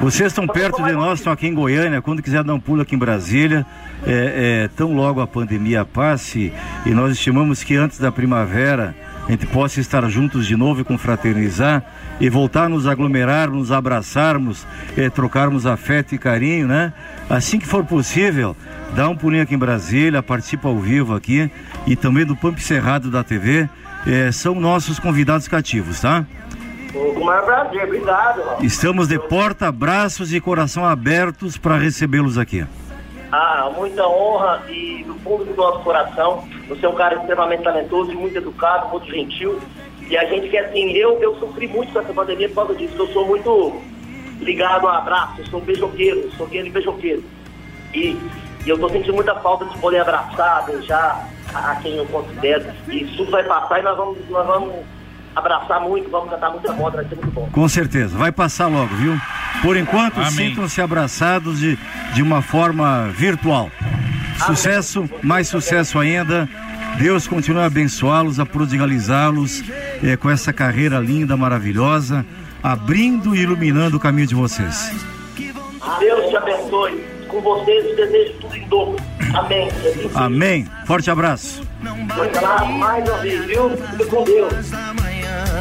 Vocês estão perto de nós, estão aqui em Goiânia. Quando quiser dar um pulo aqui em Brasília, é, é, tão logo a pandemia passe e nós estimamos que antes da primavera a gente possa estar juntos de novo e confraternizar e voltar a nos aglomerar, nos abraçarmos, é, trocarmos afeto e carinho, né? Assim que for possível, dá um pulinho aqui em Brasília, participa ao vivo aqui e também do Pamp Cerrado da TV. É, são nossos convidados cativos, tá? Com o maior prazer. Obrigado. Estamos de porta, braços e coração abertos para recebê-los aqui. Ah, muita honra e do fundo do nosso coração. Você é um cara extremamente talentoso, muito educado, muito gentil. E a gente quer assim, eu, eu sofri muito com essa pandemia por causa disso, eu sou muito ligado a abraço, eu sou beijoqueiro, sou aquele beijoqueiro. E, e eu tô sentindo muita falta de poder abraçar, beijar a, a quem eu considero. E isso tudo vai passar e nós vamos, nós vamos abraçar muito, vamos cantar muita moda, vai ser muito bom. Com certeza, vai passar logo, viu? Por enquanto, sintam-se abraçados de, de uma forma virtual. Sucesso, mais sucesso ainda. Deus continue a abençoá-los, a prodigalizá-los eh, com essa carreira linda, maravilhosa, abrindo e iluminando o caminho de vocês. Deus te abençoe. Com vocês e desejo tudo em dobro. Amém. Amém. Forte abraço. Vai lá mais uma vez, viu? Fique com Deus.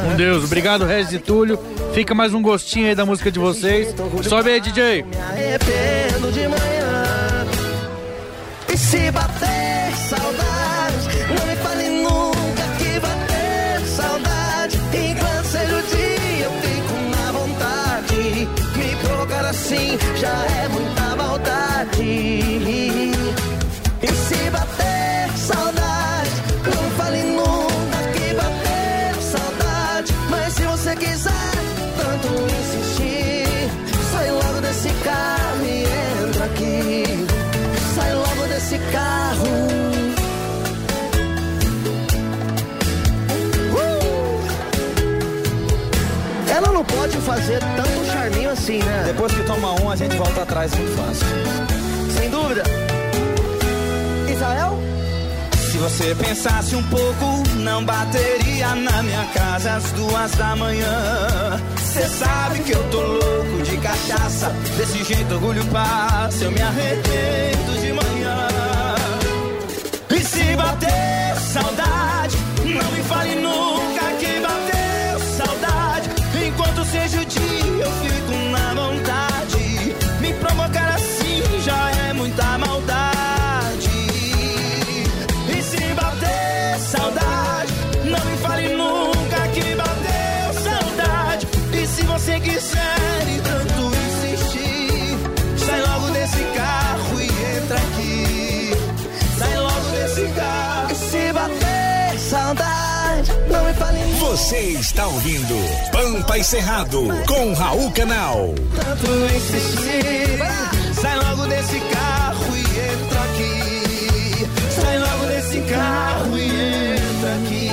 Com Deus. Obrigado, Regis e Túlio. Fica mais um gostinho aí da música de vocês. Sobe aí, DJ. arrependo de manhã. E se bater saudade, não me fale nunca que bater saudade. Enquanto seja o dia, eu fico na vontade. Me provocar assim já é muita E se bater saudade, não fale nunca que bater saudade. Mas se você quiser tanto insistir, sai logo desse carro e entra aqui. Sai logo desse carro. Uh! Ela não pode fazer tanto charminho assim, né? Depois que toma um, a gente volta atrás muito fácil. Sem dúvida. Israel? Se você pensasse um pouco, não bateria na minha casa às duas da manhã. Cê sabe que eu tô louco de cachaça. Desse jeito orgulho passa, eu me arrependo de manhã. E se bater saudade, não me fale nunca Você está ouvindo Pampa e Cerrado com Raul Canal. tanto insistir. Sai logo desse carro e entra aqui. Sai logo desse carro e entra aqui.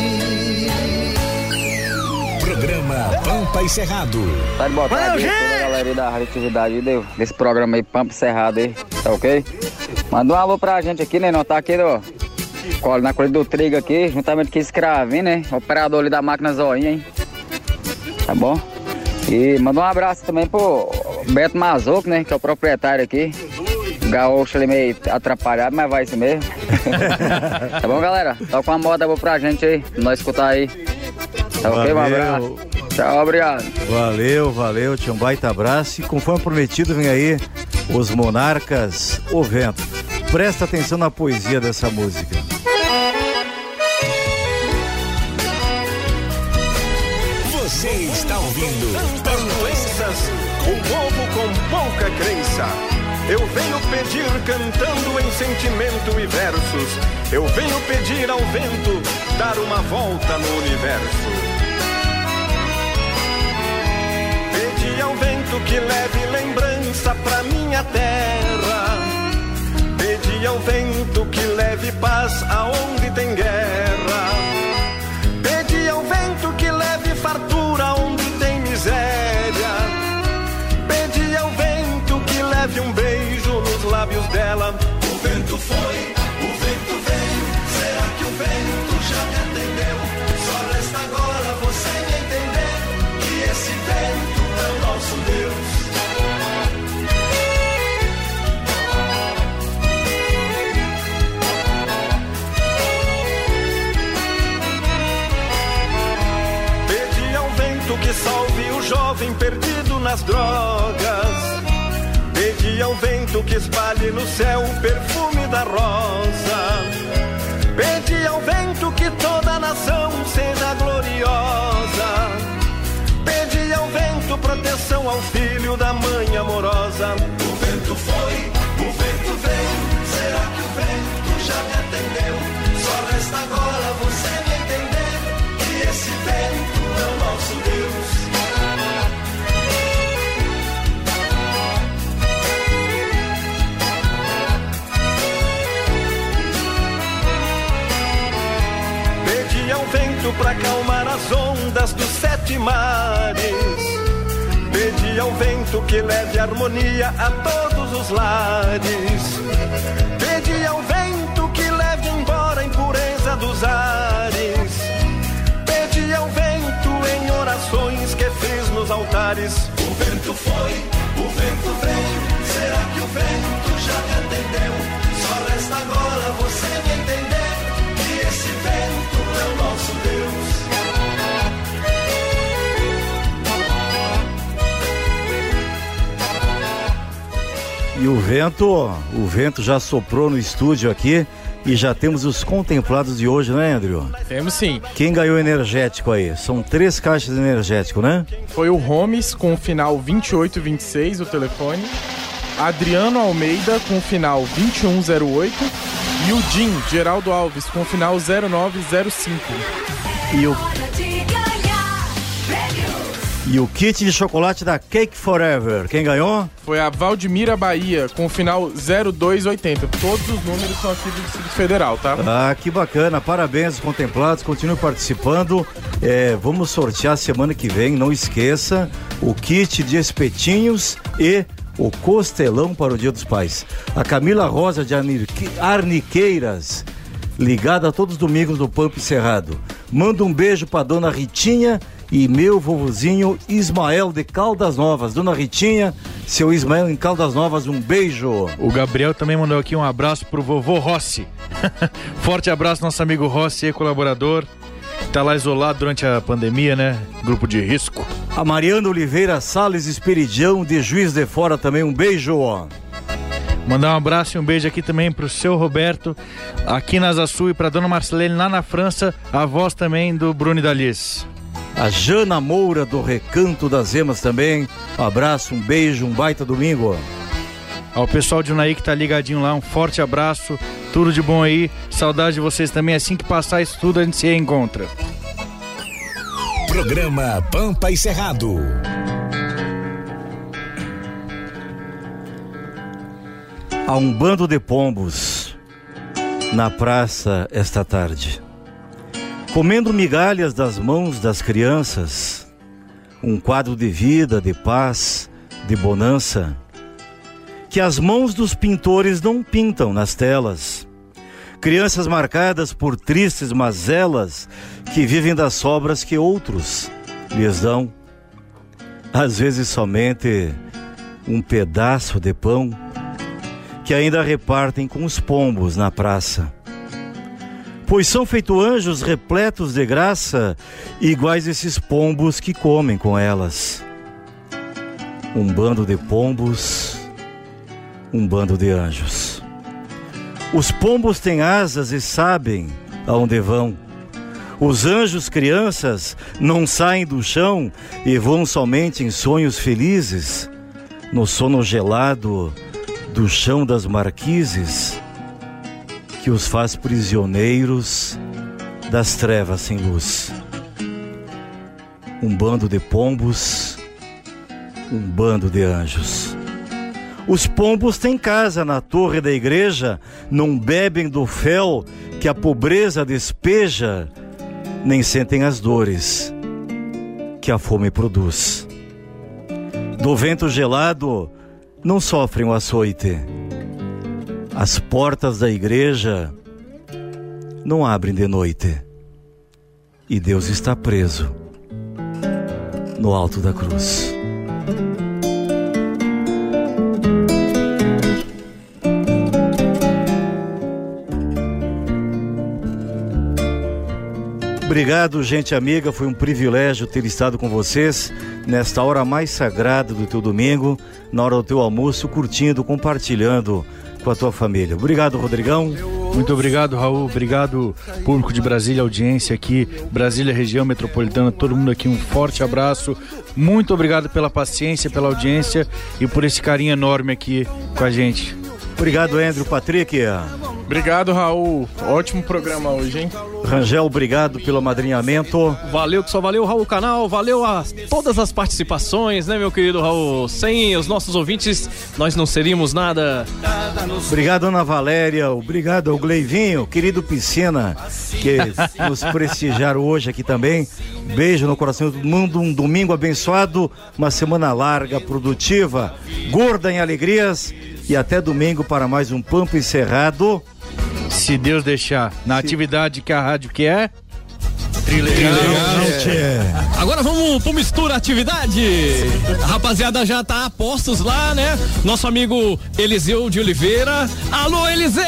Programa Pampa e Cerrado. Tá de boa tarde, toda a galera aí da radioatividade desse programa aí, Pampa Cerrado aí, tá ok? Manda um alô pra gente aqui, né? Não tá aqui no, colo- na colha do trigo aqui, juntamente com esse cravinho, né? Operador ali da máquina Zoinha, hein? Tá bom? E manda um abraço também pro Beto Mazoco, né? Que é o proprietário aqui. O gaúcho ali meio atrapalhado, mas vai isso mesmo. tá bom, galera? Toca uma moda boa pra gente aí, pra nós escutar aí. Tá ok? Um abraço. Tchau, obrigado. Valeu, valeu, tinha um baita abraço. E conforme prometido, vem aí os Monarcas, o Vento. Presta atenção na poesia dessa música. Ouvindo Pampa e Crenças, um povo com pouca crença. Eu venho pedir cantando em sentimento e versos. Eu venho pedir ao vento dar uma volta no universo. Pedi ao vento que leve lembrança pra minha terra. Pedi ao vento que leve paz aonde tem guerra. Jovem perdido nas drogas. Pedi ao vento que espalhe no céu o perfume da rosa. Pedi ao vento que toda nação seja gloriosa. Pedi ao vento proteção ao filho da mãe amorosa. O vento foi, pra acalmar as ondas dos sete mares. Pedi ao vento que leve harmonia a todos os lares. Pedi ao vento que leve embora a impureza dos ares. Pedi ao vento em orações que fiz nos altares. O vento foi, o vento veio. Será que o vento já me atendeu? Só resta agora você E o vento, o vento já soprou no estúdio aqui e já temos os contemplados de hoje, né, Andrew? Temos sim. Quem ganhou energético aí? São três caixas de energético, né? Foi o Holmes com o final 2826, o telefone. Adriano Almeida com o final 2108. E o Jim Geraldo Alves com o final 0905. E o, e o kit de chocolate da Cake Forever, quem ganhou? Foi a Valdemira Bahia com o final 0280. Todos os números são aqui do Distrito Federal, tá? Ah, que bacana, parabéns aos contemplados, continuem participando. É, vamos sortear semana que vem, não esqueça, o kit de espetinhos e o costelão para o Dia dos Pais. A Camila Rosa de Arnique- Arniqueiras, ligada todos os domingos no Pampo Cerrado. Manda um beijo para dona Ritinha e meu vovozinho Ismael de Caldas Novas. Dona Ritinha, seu Ismael em Caldas Novas, um beijo. O Gabriel também mandou aqui um abraço pro vovô Rossi. Forte abraço, nosso amigo Rossi, colaborador. Tá lá isolado durante a pandemia, né? Grupo de risco. A Mariana Oliveira Sales Esperidião, de Juiz de Fora, também um beijo. ó. Mandar um abraço e um beijo aqui também pro seu Roberto, aqui na Sul, e pra dona Marcelene lá na França, a voz também do Bruno da Liz. A Jana Moura do Recanto das Emas também. Um abraço, um beijo, um baita domingo. Ao pessoal de Unaí que tá ligadinho lá, um forte abraço, tudo de bom aí, saudade de vocês também. Assim que passar isso tudo, a gente se reencontra. Programa Pampa e Cerrado. Há um bando de pombos na praça esta tarde, comendo migalhas das mãos das crianças, um quadro de vida, de paz, de bonança, que as mãos dos pintores não pintam nas telas. Crianças marcadas por tristes mazelas que vivem das sobras que outros lhes dão. Às vezes somente um pedaço de pão que ainda repartem com os pombos na praça. Pois são feito anjos repletos de graça, iguais esses pombos que comem com elas. Um bando de pombos, um bando de anjos. Os pombos têm asas e sabem aonde vão. Os anjos crianças não saem do chão e voam somente em sonhos felizes, no sono gelado do chão das marquises, que os faz prisioneiros das trevas sem luz. Um bando de pombos, um bando de anjos. Os pombos têm casa na torre da igreja, não bebem do fel que a pobreza despeja, nem sentem as dores que a fome produz. Do vento gelado não sofrem o açoite. As portas da igreja não abrem de noite. E Deus está preso no alto da cruz. Obrigado, gente amiga. Foi um privilégio ter estado com vocês nesta hora mais sagrada do teu domingo, na hora do teu almoço, curtindo, compartilhando com a tua família. Obrigado, Rodrigão. Muito obrigado, Raul. Obrigado, público de Brasília, audiência aqui, Brasília, região metropolitana, todo mundo aqui, um forte abraço. Muito obrigado pela paciência, pela audiência e por esse carinho enorme aqui com a gente. Obrigado, Andrew Patrick. Obrigado, Raul. Ótimo programa hoje, hein? Rangel, obrigado pelo amadrinhamento. Valeu, que só valeu, Raul Canal. Valeu a todas as participações, né, meu querido Raul? Sem os nossos ouvintes, nós não seríamos nada. Obrigado, Ana Valéria. Obrigado ao Gleivinho, querido Piscina, que nos prestigiaram hoje aqui também. Beijo no coração de todo mundo. Um domingo abençoado, uma semana larga, produtiva, gorda em alegrias. E até domingo para mais um Pampo Encerrado. Se Deus deixar, na atividade que a rádio que Trilegal. Agora vamos pro Mistura Atividade. A rapaziada já tá a postos lá, né? Nosso amigo Eliseu de Oliveira. Alô, Eliseu!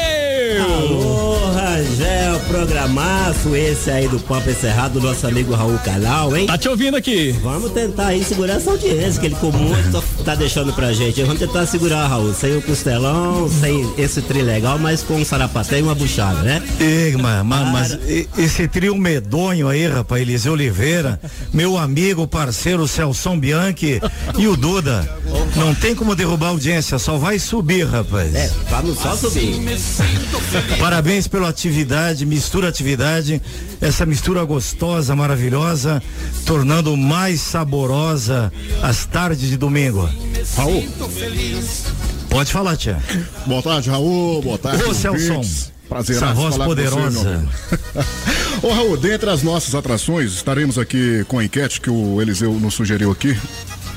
Alô, Rangel programaço esse aí do Papo Encerrado do nosso amigo Raul Canal, hein? Tá te ouvindo aqui. Vamos tentar aí segurar essa audiência que ele com muito tá deixando pra gente. Vamos tentar segurar, Raul, sem o costelão, sem esse tri legal, mas com um sarapaté e uma buchada, né? Ei, mas, mas e- esse trio medonho aí, rapaz, Eliseu Oliveira, meu amigo, parceiro Celson Bianchi e o Duda. Não tem como derrubar a audiência, só vai subir, rapaz. É, vamos só subir. Parabéns pela atividade, mistura atividade, essa mistura gostosa, maravilhosa, tornando mais saborosa as tardes de domingo. Raul. Pode falar, tia. Boa tarde, Raul. Boa tarde. Ô, Celson. Prazer Essa voz falar com você, poderosa. Ô, Raul, dentre as nossas atrações, estaremos aqui com a enquete que o Eliseu nos sugeriu aqui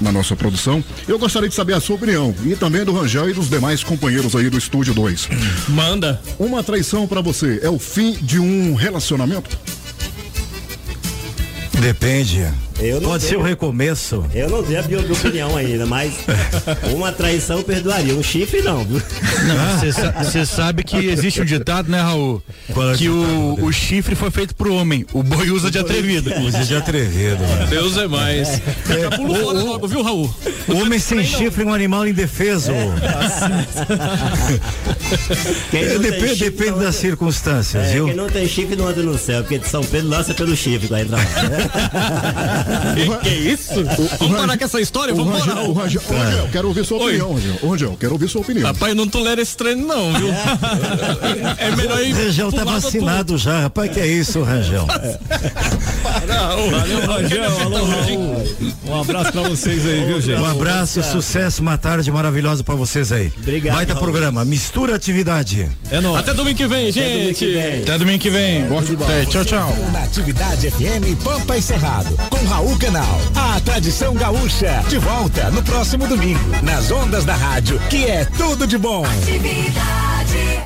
na nossa produção. Eu gostaria de saber a sua opinião e também do Rangel e dos demais companheiros aí do Estúdio 2. Manda. Uma traição pra você é o fim de um relacionamento? Depende. Eu não Pode ser tenho- o recomeço. Eu não tenho a minha opinião ainda, mas uma traição perdoaria, um chifre não, viu? Você sabe que existe um ditado, né, Raul? é Que o, o chifre foi feito pro homem, o boi usa de atrevido. Usa de atrevido. mano. Deus é mais. Já pulo fora logo, viu, Raul? Homem sem chifre é um animal indefeso. É, não depende depende não das anda- circunstâncias, É, viu? quem não tem chifre não anda no céu, porque de São Pedro lança pelo chifre entra lá. Que, que isso? Vamos parar com essa história? O Vamos parar. ô, Rangel, quero ouvir sua Oi. opinião, Rangel. Rangel, quero ouvir sua opinião. Rapaz, não tolera esse treino não, viu? É melhor ir O Rangel tá vacinado já, rapaz, que é isso, Rangel? Valeu, Rangel. Alô, Raul. Um abraço pra vocês aí, viu, gente? Um abraço, sucesso, uma tarde maravilhosa pra vocês aí. Obrigado, Baita Raul. programa, mistura atividade. É nóis. Até domingo que vem, gente. Até domingo que vem. É, tchau, tchau. Na Atividade FM Pampa e Cerrado, com Raul Canal. A tradição gaúcha, de volta no próximo domingo, nas ondas da rádio, que é tudo de bom. Atividade.